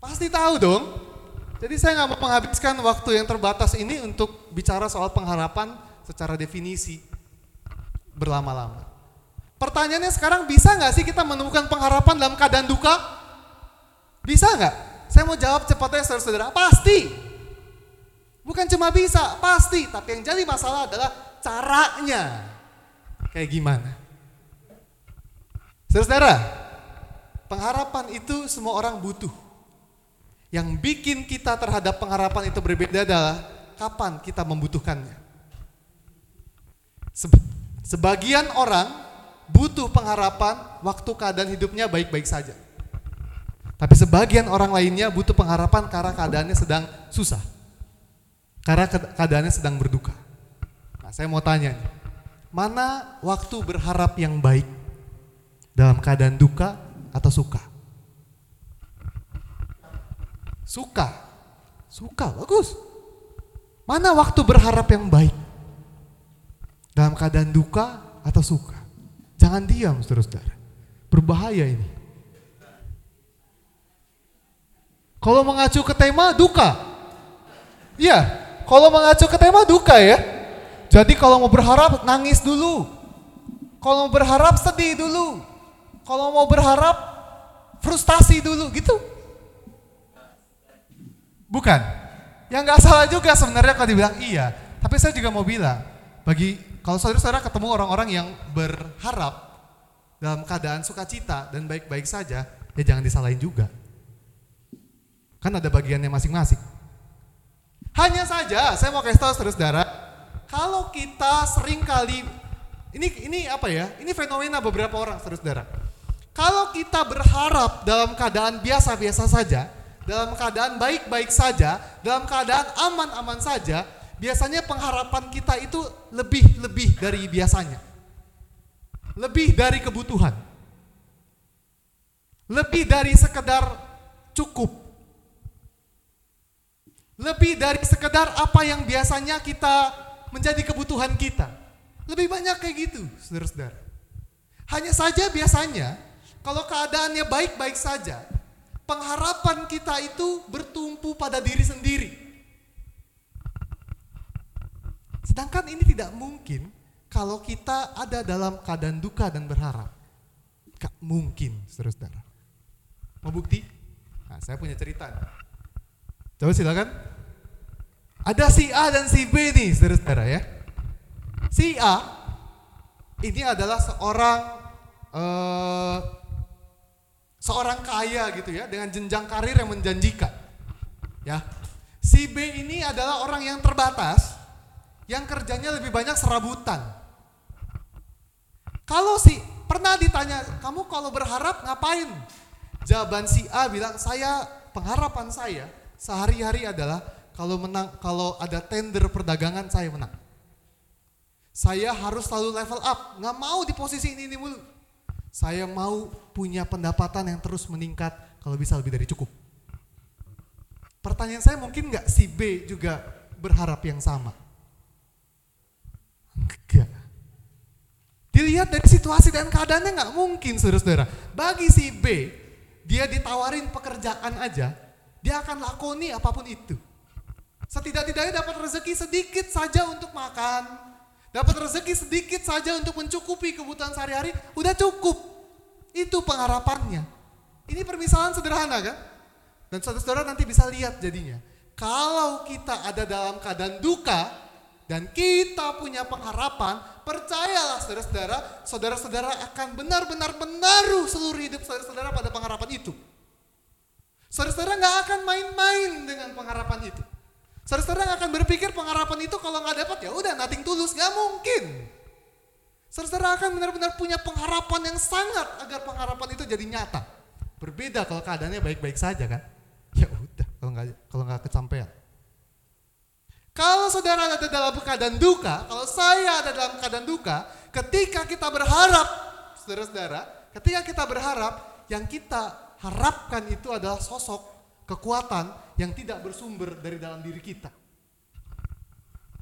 Pasti tahu dong. Jadi saya nggak mau menghabiskan waktu yang terbatas ini untuk bicara soal pengharapan secara definisi berlama-lama. Pertanyaannya sekarang bisa nggak sih kita menemukan pengharapan dalam keadaan duka? Bisa nggak? Saya mau jawab cepatnya saudara-saudara, pasti. Bukan cuma bisa, pasti. Tapi yang jadi masalah adalah caranya. Kayak gimana? Saudara-saudara, pengharapan itu semua orang butuh. Yang bikin kita terhadap pengharapan itu berbeda adalah kapan kita membutuhkannya. Sebagian orang butuh pengharapan waktu keadaan hidupnya baik-baik saja. Tapi sebagian orang lainnya butuh pengharapan karena keadaannya sedang susah. Karena keadaannya sedang berduka. Saya mau tanya mana waktu berharap yang baik dalam keadaan duka atau suka? Suka. Suka, bagus. Mana waktu berharap yang baik? Dalam keadaan duka atau suka? Jangan diam, saudara-saudara. Berbahaya ini. Kalau mengacu ke tema duka. Iya, kalau mengacu ke tema duka ya. Jadi kalau mau berharap nangis dulu. Kalau mau berharap sedih dulu. Kalau mau berharap frustasi dulu gitu. Bukan. Yang nggak salah juga sebenarnya kalau dibilang iya. Tapi saya juga mau bilang, bagi kalau saudara-saudara ketemu orang-orang yang berharap dalam keadaan sukacita dan baik-baik saja, ya jangan disalahin juga. Kan ada bagiannya masing-masing. Hanya saja, saya mau kasih tahu saudara-saudara, kalau kita sering kali, ini ini apa ya? Ini fenomena beberapa orang saudara-saudara. Kalau kita berharap dalam keadaan biasa-biasa saja, dalam keadaan baik-baik saja, dalam keadaan aman-aman saja, biasanya pengharapan kita itu lebih-lebih dari biasanya. Lebih dari kebutuhan. Lebih dari sekedar cukup. Lebih dari sekedar apa yang biasanya kita menjadi kebutuhan kita. Lebih banyak kayak gitu, saudara-saudara. Hanya saja biasanya, kalau keadaannya baik-baik saja, pengharapan kita itu bertumpu pada diri sendiri. Sedangkan ini tidak mungkin kalau kita ada dalam keadaan duka dan berharap. Gak mungkin, saudara-saudara. Mau bukti? Nah, saya punya cerita. Coba silakan. Ada si A dan si B nih, saudara-saudara ya. Si A ini adalah seorang uh, seorang kaya gitu ya dengan jenjang karir yang menjanjikan. Ya. Si B ini adalah orang yang terbatas yang kerjanya lebih banyak serabutan. Kalau si pernah ditanya, "Kamu kalau berharap ngapain?" Jawaban si A bilang, "Saya pengharapan saya sehari-hari adalah kalau menang kalau ada tender perdagangan saya menang. Saya harus selalu level up, nggak mau di posisi ini, ini mulu. Saya mau punya pendapatan yang terus meningkat kalau bisa lebih dari cukup. Pertanyaan saya mungkin nggak si B juga berharap yang sama? Enggak. Dilihat dari situasi dan keadaannya nggak mungkin saudara-saudara. Bagi si B, dia ditawarin pekerjaan aja, dia akan lakoni apa pun itu. Setidak-tidaknya dapat rezeki sedikit saja untuk makan, dapat rezeki sedikit saja untuk mencukupi kebutuhan sehari-hari, udah cukup. Itu pengharapannya. Ini permisalan sederhana kan? Dan saudara-saudara nanti bisa lihat jadinya. Kalau kita ada dalam keadaan duka dan kita punya pengharapan, percayalah saudara-saudara, saudara-saudara akan benar-benar menaruh seluruh hidup saudara-saudara pada pengharapan itu. Saudara-saudara nggak akan main-main dengan pengharapan itu. Saudara-saudara akan berpikir pengharapan itu kalau nggak dapat ya udah nating tulus, nggak mungkin. Saudara-saudara akan benar-benar punya pengharapan yang sangat agar pengharapan itu jadi nyata. Berbeda kalau keadaannya baik-baik saja kan? Ya udah kalau nggak kalau nggak kecapean. Kalau saudara ada dalam keadaan duka, kalau saya ada dalam keadaan duka, ketika kita berharap, saudara-saudara, ketika kita berharap, yang kita harapkan itu adalah sosok kekuatan yang tidak bersumber dari dalam diri kita.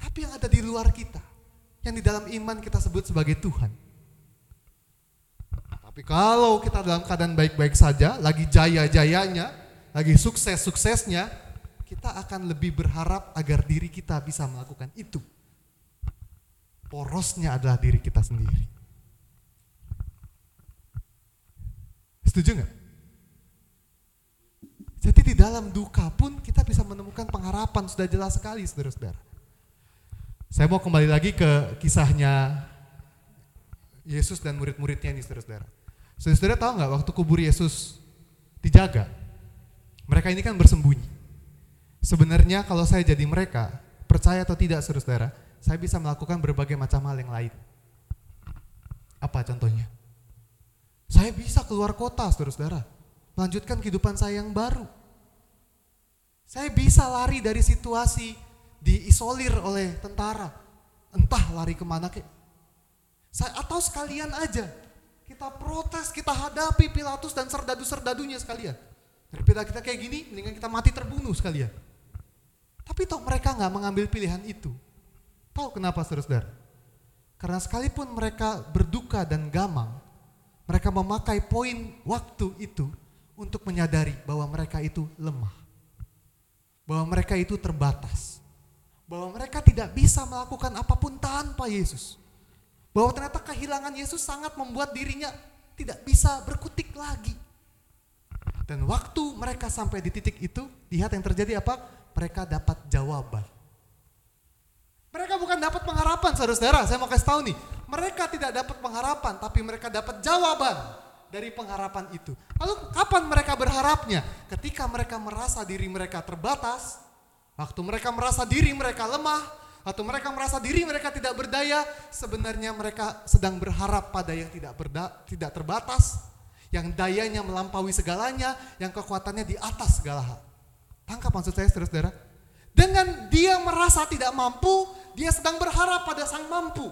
Tapi yang ada di luar kita, yang di dalam iman kita sebut sebagai Tuhan. Tapi kalau kita dalam keadaan baik-baik saja, lagi jaya-jayanya, lagi sukses-suksesnya, kita akan lebih berharap agar diri kita bisa melakukan itu. Porosnya adalah diri kita sendiri. Setuju nggak? Di dalam duka pun kita bisa menemukan pengharapan sudah jelas sekali saudara-saudara. Saya mau kembali lagi ke kisahnya Yesus dan murid-muridnya ini saudara-saudara. Saudara-saudara tahu nggak waktu kubur Yesus dijaga, mereka ini kan bersembunyi. Sebenarnya kalau saya jadi mereka, percaya atau tidak saudara-saudara, saya bisa melakukan berbagai macam hal yang lain. Apa contohnya? Saya bisa keluar kota saudara-saudara, melanjutkan kehidupan saya yang baru. Saya bisa lari dari situasi diisolir oleh tentara, entah lari ke mana kek. Sa- Atau sekalian aja kita protes, kita hadapi Pilatus dan serdadu-serdadunya sekalian. Daripada kita kayak gini, mendingan kita mati terbunuh sekalian. Tapi toh mereka nggak mengambil pilihan itu. Tahu kenapa saudara-saudara? Karena sekalipun mereka berduka dan gamang, mereka memakai poin waktu itu untuk menyadari bahwa mereka itu lemah. Bahwa mereka itu terbatas. Bahwa mereka tidak bisa melakukan apa pun tanpa Yesus. Bahwa ternyata kehilangan Yesus sangat membuat dirinya tidak bisa berkutik lagi. Dan waktu mereka sampai di titik itu, lihat yang terjadi apa? Mereka dapat jawaban. Mereka bukan dapat pengharapan, saudara-saudara. Saya mau kasih tahu nih, mereka tidak dapat pengharapan, tapi mereka dapat jawaban dari pengharapan itu. Lalu kapan mereka berharapnya? Ketika mereka merasa diri mereka terbatas, waktu mereka merasa diri mereka lemah, atau mereka merasa diri mereka tidak berdaya, sebenarnya mereka sedang berharap pada yang tidak berda, tidak terbatas, yang dayanya melampaui segalanya, yang kekuatannya di atas segala hal. Tangkap maksud saya saudara-saudara? Dengan dia merasa tidak mampu, dia sedang berharap pada sang mampu.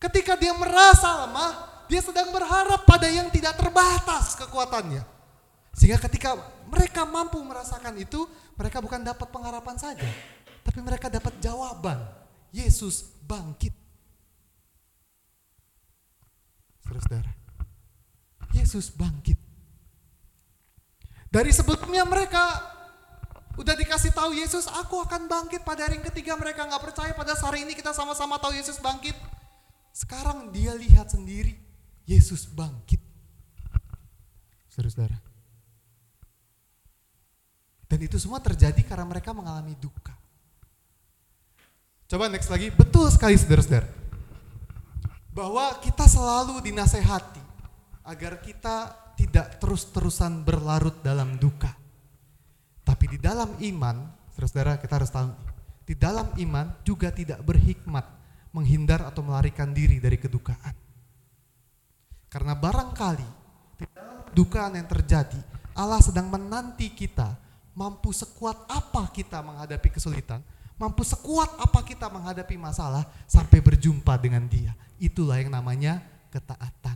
Ketika dia merasa lemah, dia sedang berharap pada yang tidak terbatas kekuatannya. Sehingga ketika mereka mampu merasakan itu, mereka bukan dapat pengharapan saja, tapi mereka dapat jawaban. Yesus bangkit. Saudara-saudara, Yesus bangkit. Dari sebelumnya mereka udah dikasih tahu Yesus, aku akan bangkit pada hari yang ketiga mereka nggak percaya pada hari ini kita sama-sama tahu Yesus bangkit. Sekarang dia lihat sendiri Yesus bangkit. Saudara-saudara. Dan itu semua terjadi karena mereka mengalami duka. Coba next lagi, betul sekali saudara-saudara. Bahwa kita selalu dinasehati agar kita tidak terus-terusan berlarut dalam duka. Tapi di dalam iman, saudara-saudara kita harus tahu, di dalam iman juga tidak berhikmat menghindar atau melarikan diri dari kedukaan. Karena barangkali di dalam dukaan yang terjadi, Allah sedang menanti kita mampu sekuat apa kita menghadapi kesulitan, mampu sekuat apa kita menghadapi masalah sampai berjumpa dengan dia. Itulah yang namanya ketaatan.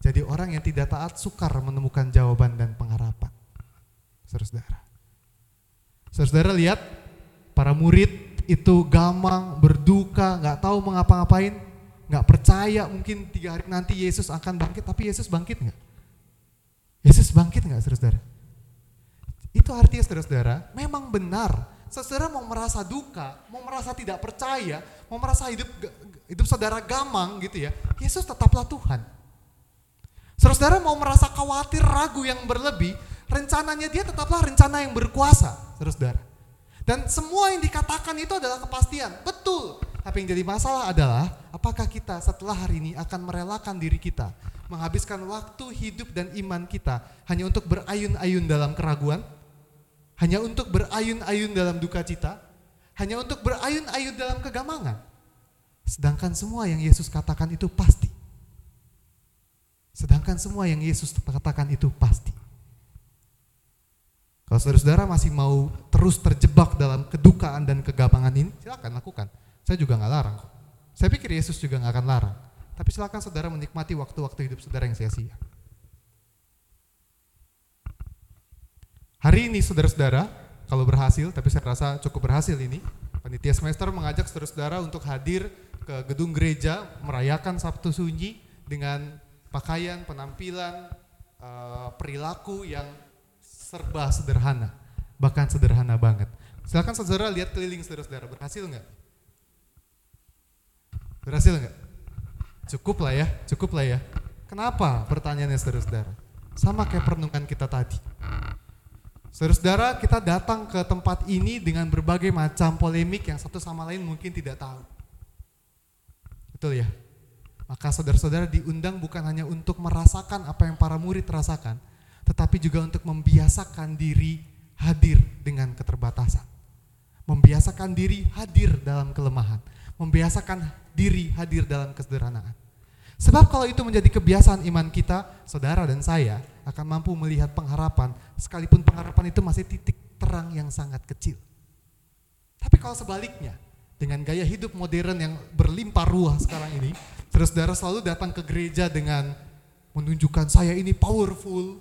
Jadi orang yang tidak taat sukar menemukan jawaban dan pengharapan. Saudara-saudara. Saudara-saudara lihat para murid itu gamang, berduka, nggak tahu mengapa-ngapain, nggak percaya mungkin tiga hari nanti Yesus akan bangkit, tapi Yesus bangkit nggak? Yesus bangkit nggak saudara-saudara? Itu artinya saudara-saudara, memang benar. Saudara mau merasa duka, mau merasa tidak percaya, mau merasa hidup hidup saudara gamang gitu ya, Yesus tetaplah Tuhan. Saudara mau merasa khawatir, ragu yang berlebih, rencananya dia tetaplah rencana yang berkuasa, saudara. Dan semua yang dikatakan itu adalah kepastian, betul. Tapi yang jadi masalah adalah apakah kita setelah hari ini akan merelakan diri kita menghabiskan waktu hidup dan iman kita hanya untuk berayun-ayun dalam keraguan, hanya untuk berayun-ayun dalam duka cita, hanya untuk berayun-ayun dalam kegamangan. Sedangkan semua yang Yesus katakan itu pasti. Sedangkan semua yang Yesus katakan itu pasti. Kalau saudara-saudara masih mau terus terjebak dalam kedukaan dan kegamangan ini, silakan lakukan. Saya juga nggak larang. Saya pikir Yesus juga nggak akan larang. Tapi silakan saudara menikmati waktu-waktu hidup saudara yang sia-sia. Hari ini saudara-saudara, kalau berhasil, tapi saya rasa cukup berhasil ini, panitia semester mengajak saudara-saudara untuk hadir ke gedung gereja merayakan Sabtu Sunyi dengan pakaian, penampilan, uh, perilaku yang serba sederhana, bahkan sederhana banget. Silakan saudara lihat keliling saudara-saudara, berhasil nggak? Berhasil nggak? Cukup lah ya, cukup lah ya. Kenapa pertanyaannya saudara-saudara? Sama kayak perenungan kita tadi. Saudara-saudara, kita datang ke tempat ini dengan berbagai macam polemik yang satu sama lain mungkin tidak tahu. Betul ya? Maka saudara-saudara diundang bukan hanya untuk merasakan apa yang para murid rasakan, tetapi juga untuk membiasakan diri hadir dengan keterbatasan. Membiasakan diri hadir dalam kelemahan. Membiasakan diri hadir dalam kesederhanaan. Sebab kalau itu menjadi kebiasaan iman kita, saudara dan saya akan mampu melihat pengharapan, sekalipun pengharapan itu masih titik terang yang sangat kecil. Tapi kalau sebaliknya, dengan gaya hidup modern yang berlimpah ruah sekarang ini, saudara-saudara selalu datang ke gereja dengan menunjukkan saya ini powerful,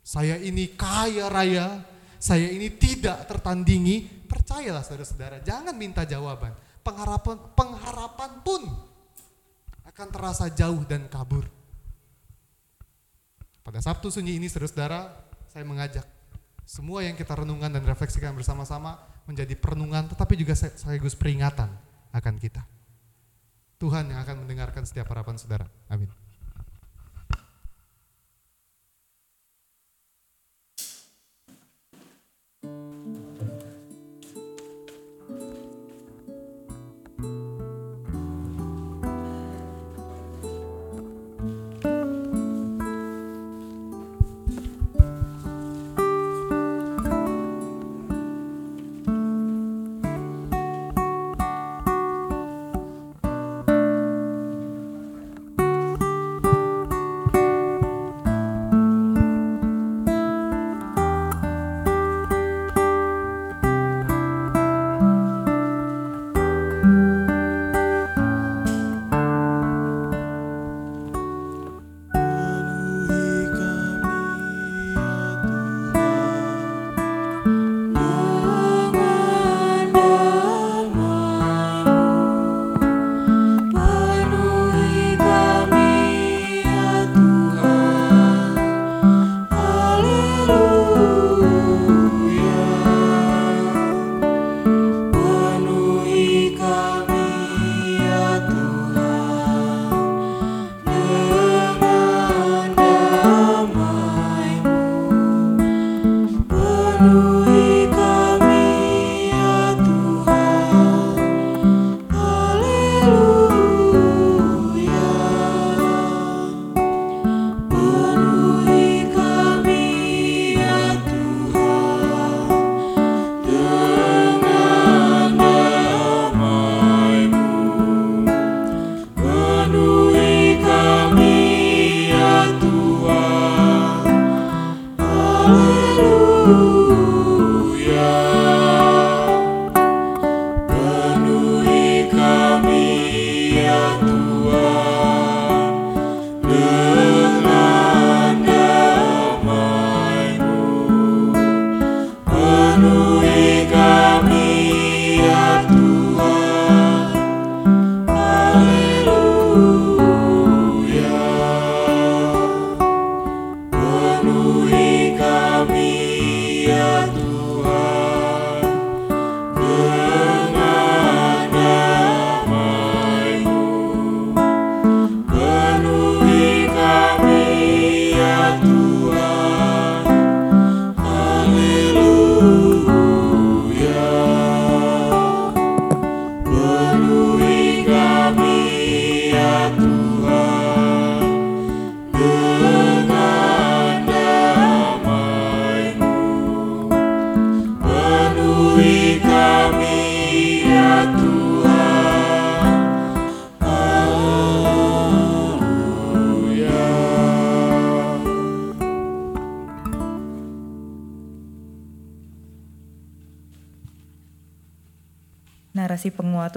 saya ini kaya raya, saya ini tidak tertandingi. Percayalah saudara-saudara, jangan minta jawaban. Pengharapan, pengharapan pun akan terasa jauh dan kabur. Pada Sabtu sunyi ini saudara-saudara, saya mengajak semua yang kita renungkan dan refleksikan bersama-sama menjadi perenungan tetapi juga sekaligus peringatan akan kita. Tuhan yang akan mendengarkan setiap harapan saudara. Amin.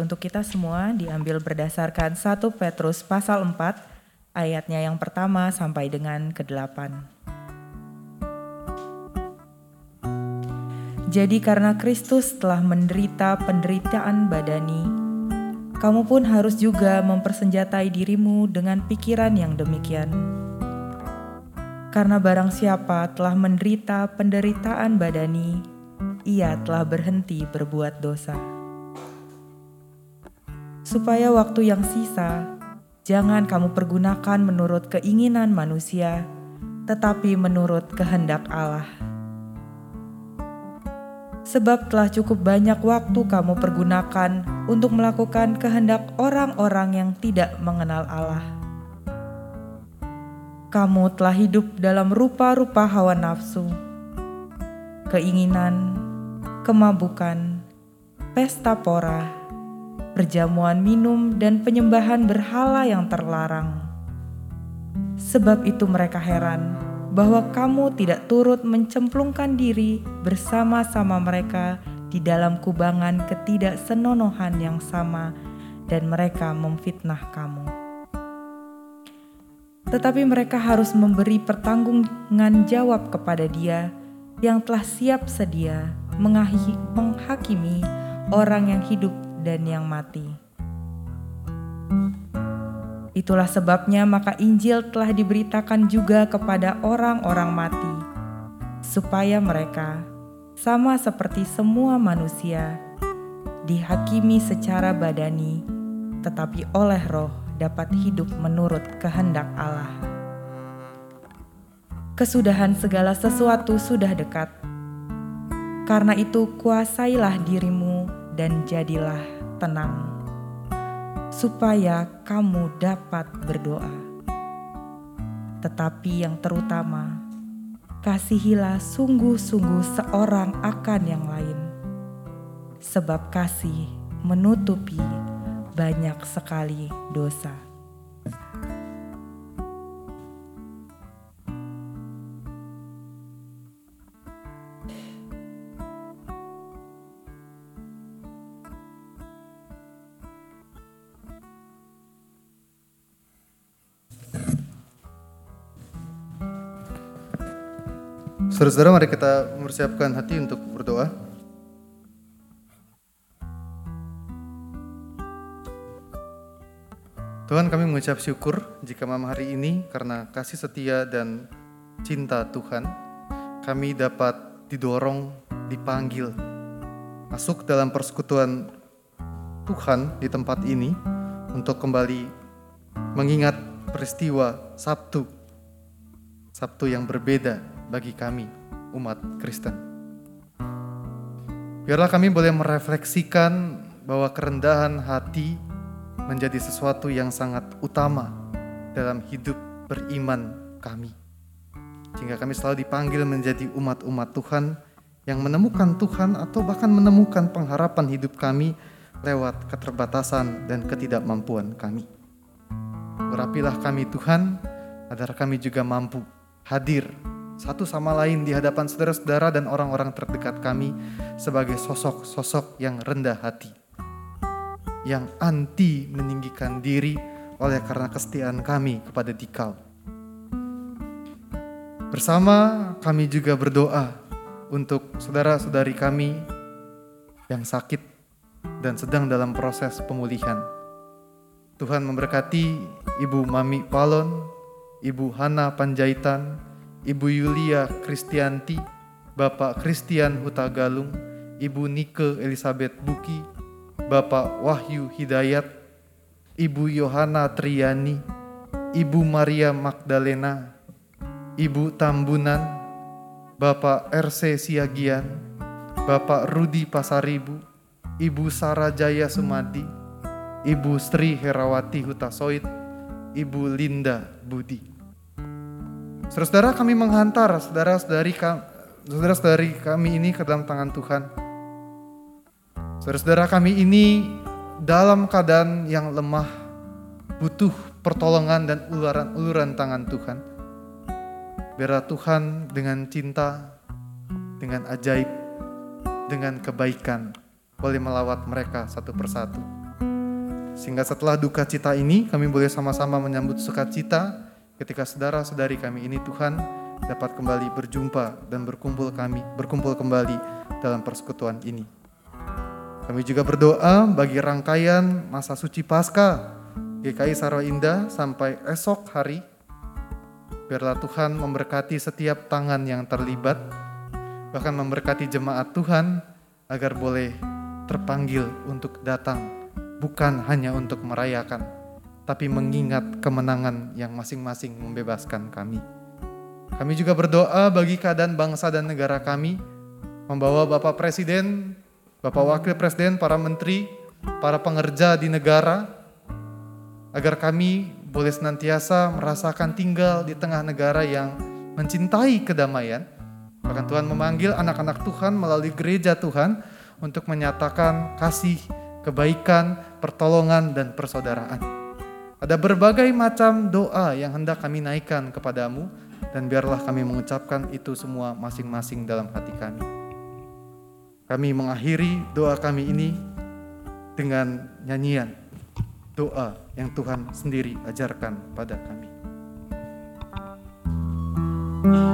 Untuk kita semua diambil berdasarkan 1 Petrus pasal 4 ayatnya yang pertama sampai dengan ke-8. Jadi karena Kristus telah menderita penderitaan badani, kamu pun harus juga mempersenjatai dirimu dengan pikiran yang demikian. Karena barang siapa telah menderita penderitaan badani, ia telah berhenti berbuat dosa supaya waktu yang sisa jangan kamu pergunakan menurut keinginan manusia, tetapi menurut kehendak Allah. Sebab telah cukup banyak waktu kamu pergunakan untuk melakukan kehendak orang-orang yang tidak mengenal Allah. Kamu telah hidup dalam rupa-rupa hawa nafsu, keinginan, kemabukan, pesta pora, perjamuan minum, dan penyembahan berhala yang terlarang. Sebab itu mereka heran bahwa kamu tidak turut mencemplungkan diri bersama-sama mereka di dalam kubangan ketidaksenonohan yang sama dan mereka memfitnah kamu. Tetapi mereka harus memberi pertanggungan jawab kepada dia yang telah siap sedia menghakimi orang yang hidup dan yang mati. Itulah sebabnya maka Injil telah diberitakan juga kepada orang-orang mati, supaya mereka, sama seperti semua manusia, dihakimi secara badani, tetapi oleh roh dapat hidup menurut kehendak Allah. Kesudahan segala sesuatu sudah dekat. Karena itu kuasailah dirimu dan jadilah tenang supaya kamu dapat berdoa. Tetapi yang terutama, kasihilah sungguh-sungguh seorang akan yang lain, sebab kasih menutupi banyak sekali dosa. Saudara-saudara, mari kita mempersiapkan hati untuk berdoa. Tuhan kami mengucap syukur jika malam hari ini karena kasih setia dan cinta Tuhan kami dapat didorong, dipanggil masuk dalam persekutuan Tuhan di tempat ini untuk kembali mengingat peristiwa Sabtu Sabtu yang berbeda bagi kami umat Kristen. Biarlah kami boleh merefleksikan bahwa kerendahan hati menjadi sesuatu yang sangat utama dalam hidup beriman kami. Sehingga kami selalu dipanggil menjadi umat-umat Tuhan yang menemukan Tuhan atau bahkan menemukan pengharapan hidup kami lewat keterbatasan dan ketidakmampuan kami. Berapilah kami Tuhan, agar kami juga mampu hadir satu sama lain di hadapan saudara-saudara dan orang-orang terdekat kami sebagai sosok-sosok yang rendah hati. Yang anti meninggikan diri oleh karena kesetiaan kami kepada dikau. Bersama kami juga berdoa untuk saudara-saudari kami yang sakit dan sedang dalam proses pemulihan. Tuhan memberkati Ibu Mami Palon, Ibu Hana Panjaitan, Ibu Yulia Kristianti, Bapak Christian Hutagalung, Ibu Nike Elizabeth Buki, Bapak Wahyu Hidayat, Ibu Yohana Triani, Ibu Maria Magdalena, Ibu Tambunan, Bapak RC Siagian, Bapak Rudi Pasaribu, Ibu Sarajaya Sumadi, Ibu Sri Herawati Hutasoit, Ibu Linda Budi. Saudara-saudara kami menghantar saudara-saudari saudara-saudari kami ini ke dalam tangan Tuhan. Saudara-saudara kami ini dalam keadaan yang lemah, butuh pertolongan dan uluran-uluran tangan Tuhan. Biarlah Tuhan dengan cinta, dengan ajaib, dengan kebaikan boleh melawat mereka satu persatu. Sehingga setelah duka cita ini kami boleh sama-sama menyambut sukacita ketika saudara-saudari kami ini Tuhan dapat kembali berjumpa dan berkumpul kami, berkumpul kembali dalam persekutuan ini. Kami juga berdoa bagi rangkaian masa suci Paskah GKI Sarwa Indah sampai esok hari. Biarlah Tuhan memberkati setiap tangan yang terlibat, bahkan memberkati jemaat Tuhan agar boleh terpanggil untuk datang, bukan hanya untuk merayakan, tapi mengingat kemenangan yang masing-masing membebaskan kami. Kami juga berdoa bagi keadaan bangsa dan negara kami, membawa Bapak Presiden, Bapak Wakil Presiden, para menteri, para pengerja di negara, agar kami boleh senantiasa merasakan tinggal di tengah negara yang mencintai kedamaian. Bahkan Tuhan memanggil anak-anak Tuhan melalui gereja Tuhan untuk menyatakan kasih, kebaikan, pertolongan, dan persaudaraan. Ada berbagai macam doa yang hendak kami naikkan kepadamu, dan biarlah kami mengucapkan itu semua masing-masing dalam hati kami. Kami mengakhiri doa kami ini dengan nyanyian doa yang Tuhan sendiri ajarkan pada kami. Bapa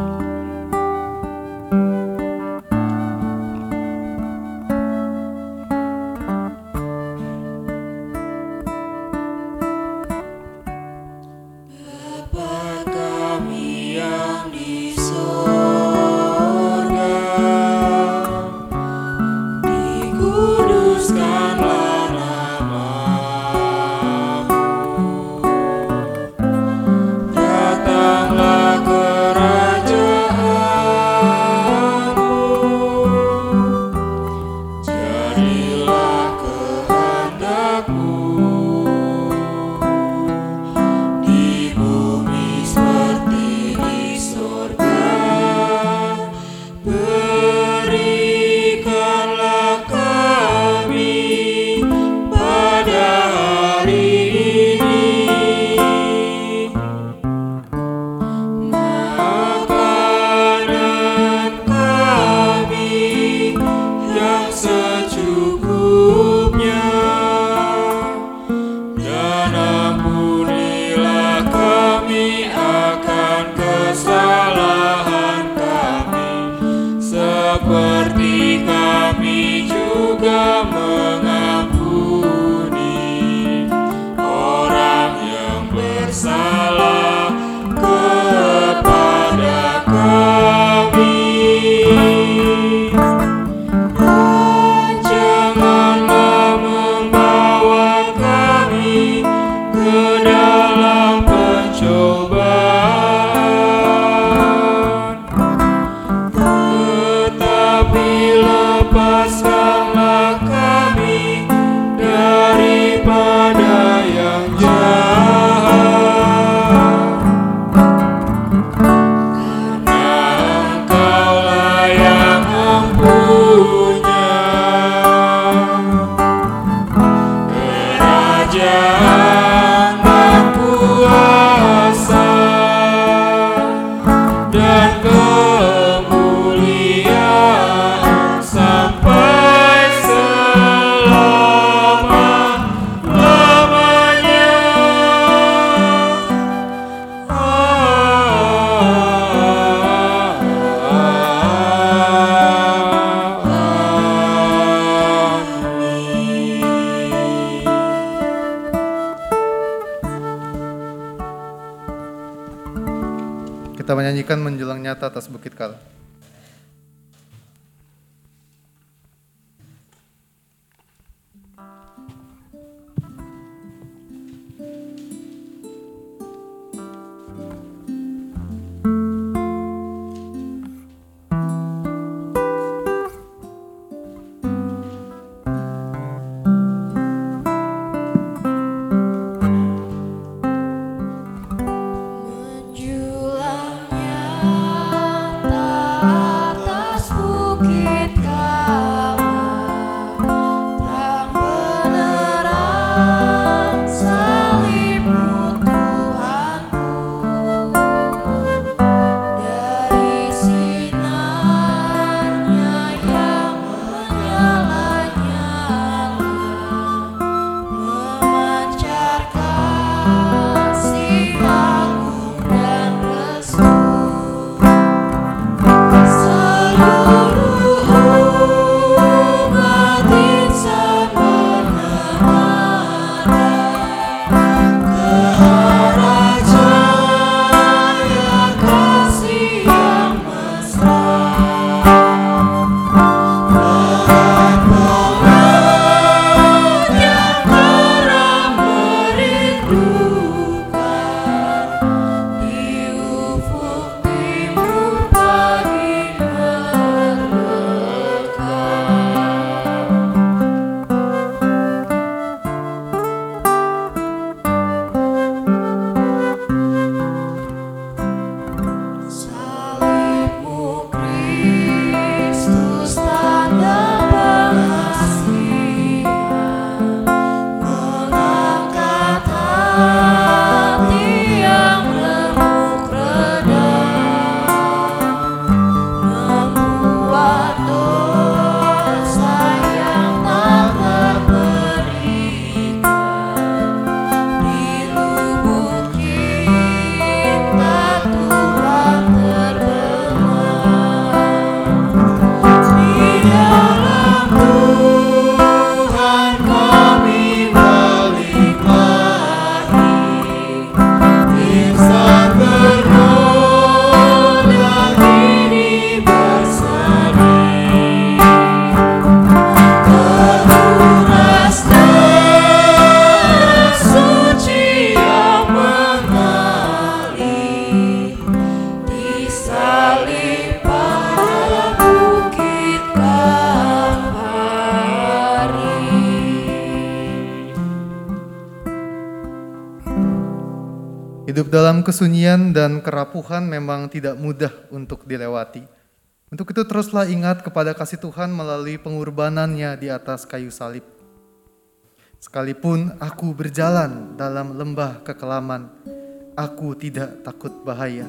kesunyian dan kerapuhan memang tidak mudah untuk dilewati. Untuk itu teruslah ingat kepada kasih Tuhan melalui pengorbanannya di atas kayu salib. Sekalipun aku berjalan dalam lembah kekelaman, aku tidak takut bahaya,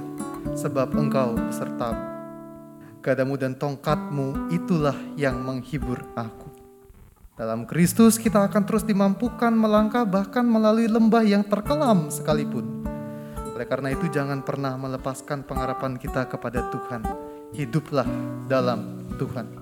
sebab engkau besertamu. Gadamu dan tongkatmu itulah yang menghibur aku. Dalam Kristus kita akan terus dimampukan melangkah bahkan melalui lembah yang terkelam sekalipun. Oleh karena itu jangan pernah melepaskan pengharapan kita kepada Tuhan. Hiduplah dalam Tuhan.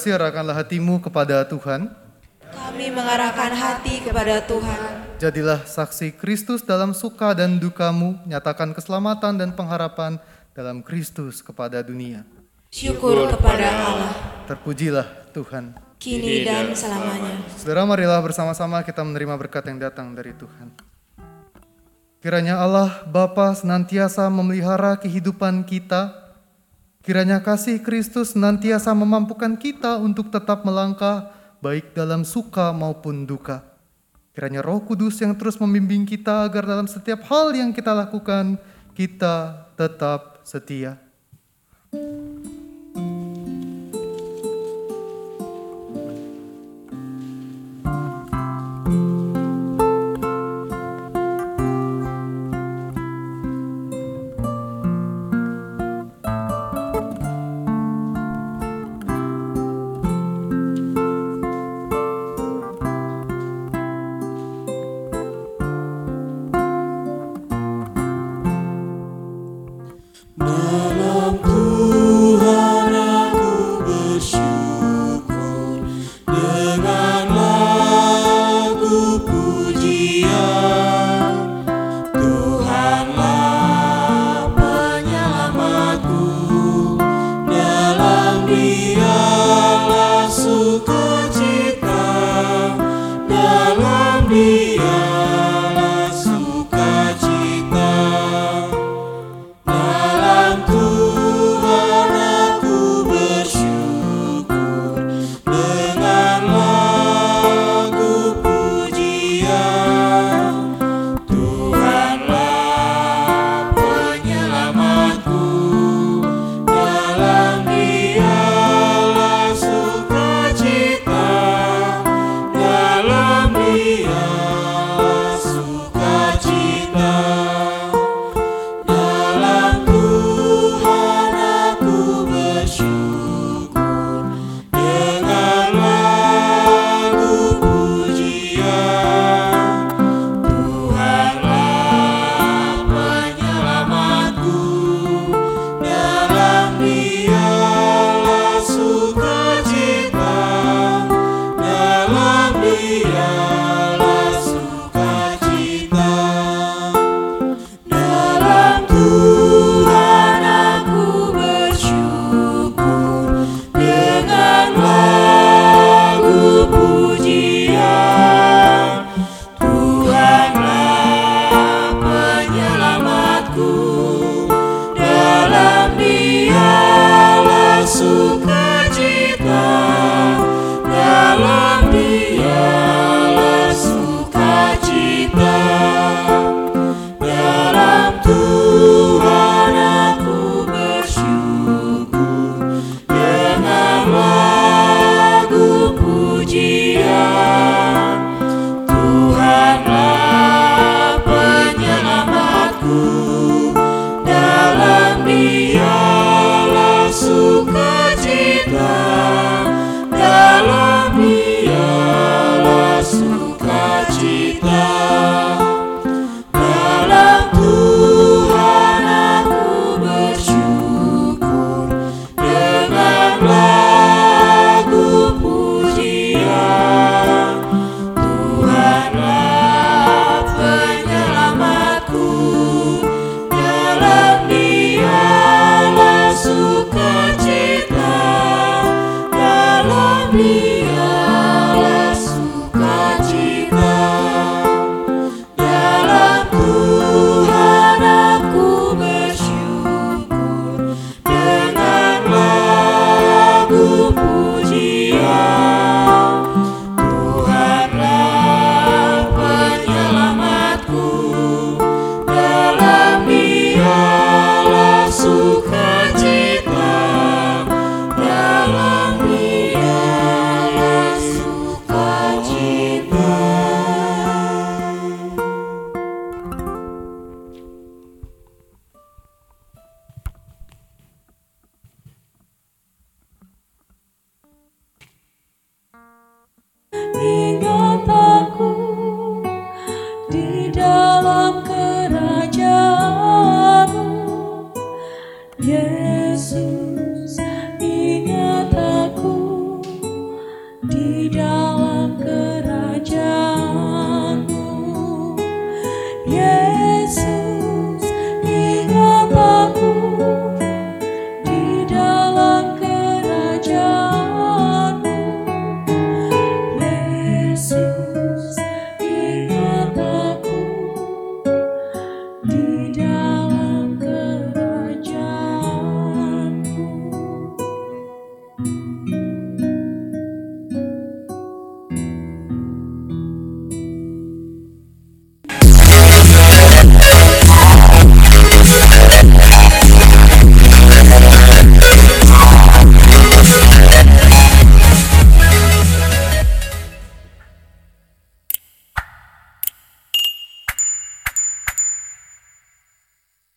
Terkasih, arahkanlah hatimu kepada Tuhan. Kami mengarahkan hati kepada Tuhan. Jadilah saksi Kristus dalam suka dan dukamu, nyatakan keselamatan dan pengharapan dalam Kristus kepada dunia. Syukur kepada Allah, Terpujilah Tuhan. kini dan selamanya. Saudara, marilah bersama-sama kita menerima berkat yang datang dari Tuhan. Kiranya Allah Bapa senantiasa memelihara kehidupan kita. Kiranya kasih Kristus senantiasa memampukan kita untuk tetap melangkah baik dalam suka maupun duka. Kiranya Roh Kudus yang terus membimbing kita agar dalam setiap hal yang kita lakukan kita tetap setia.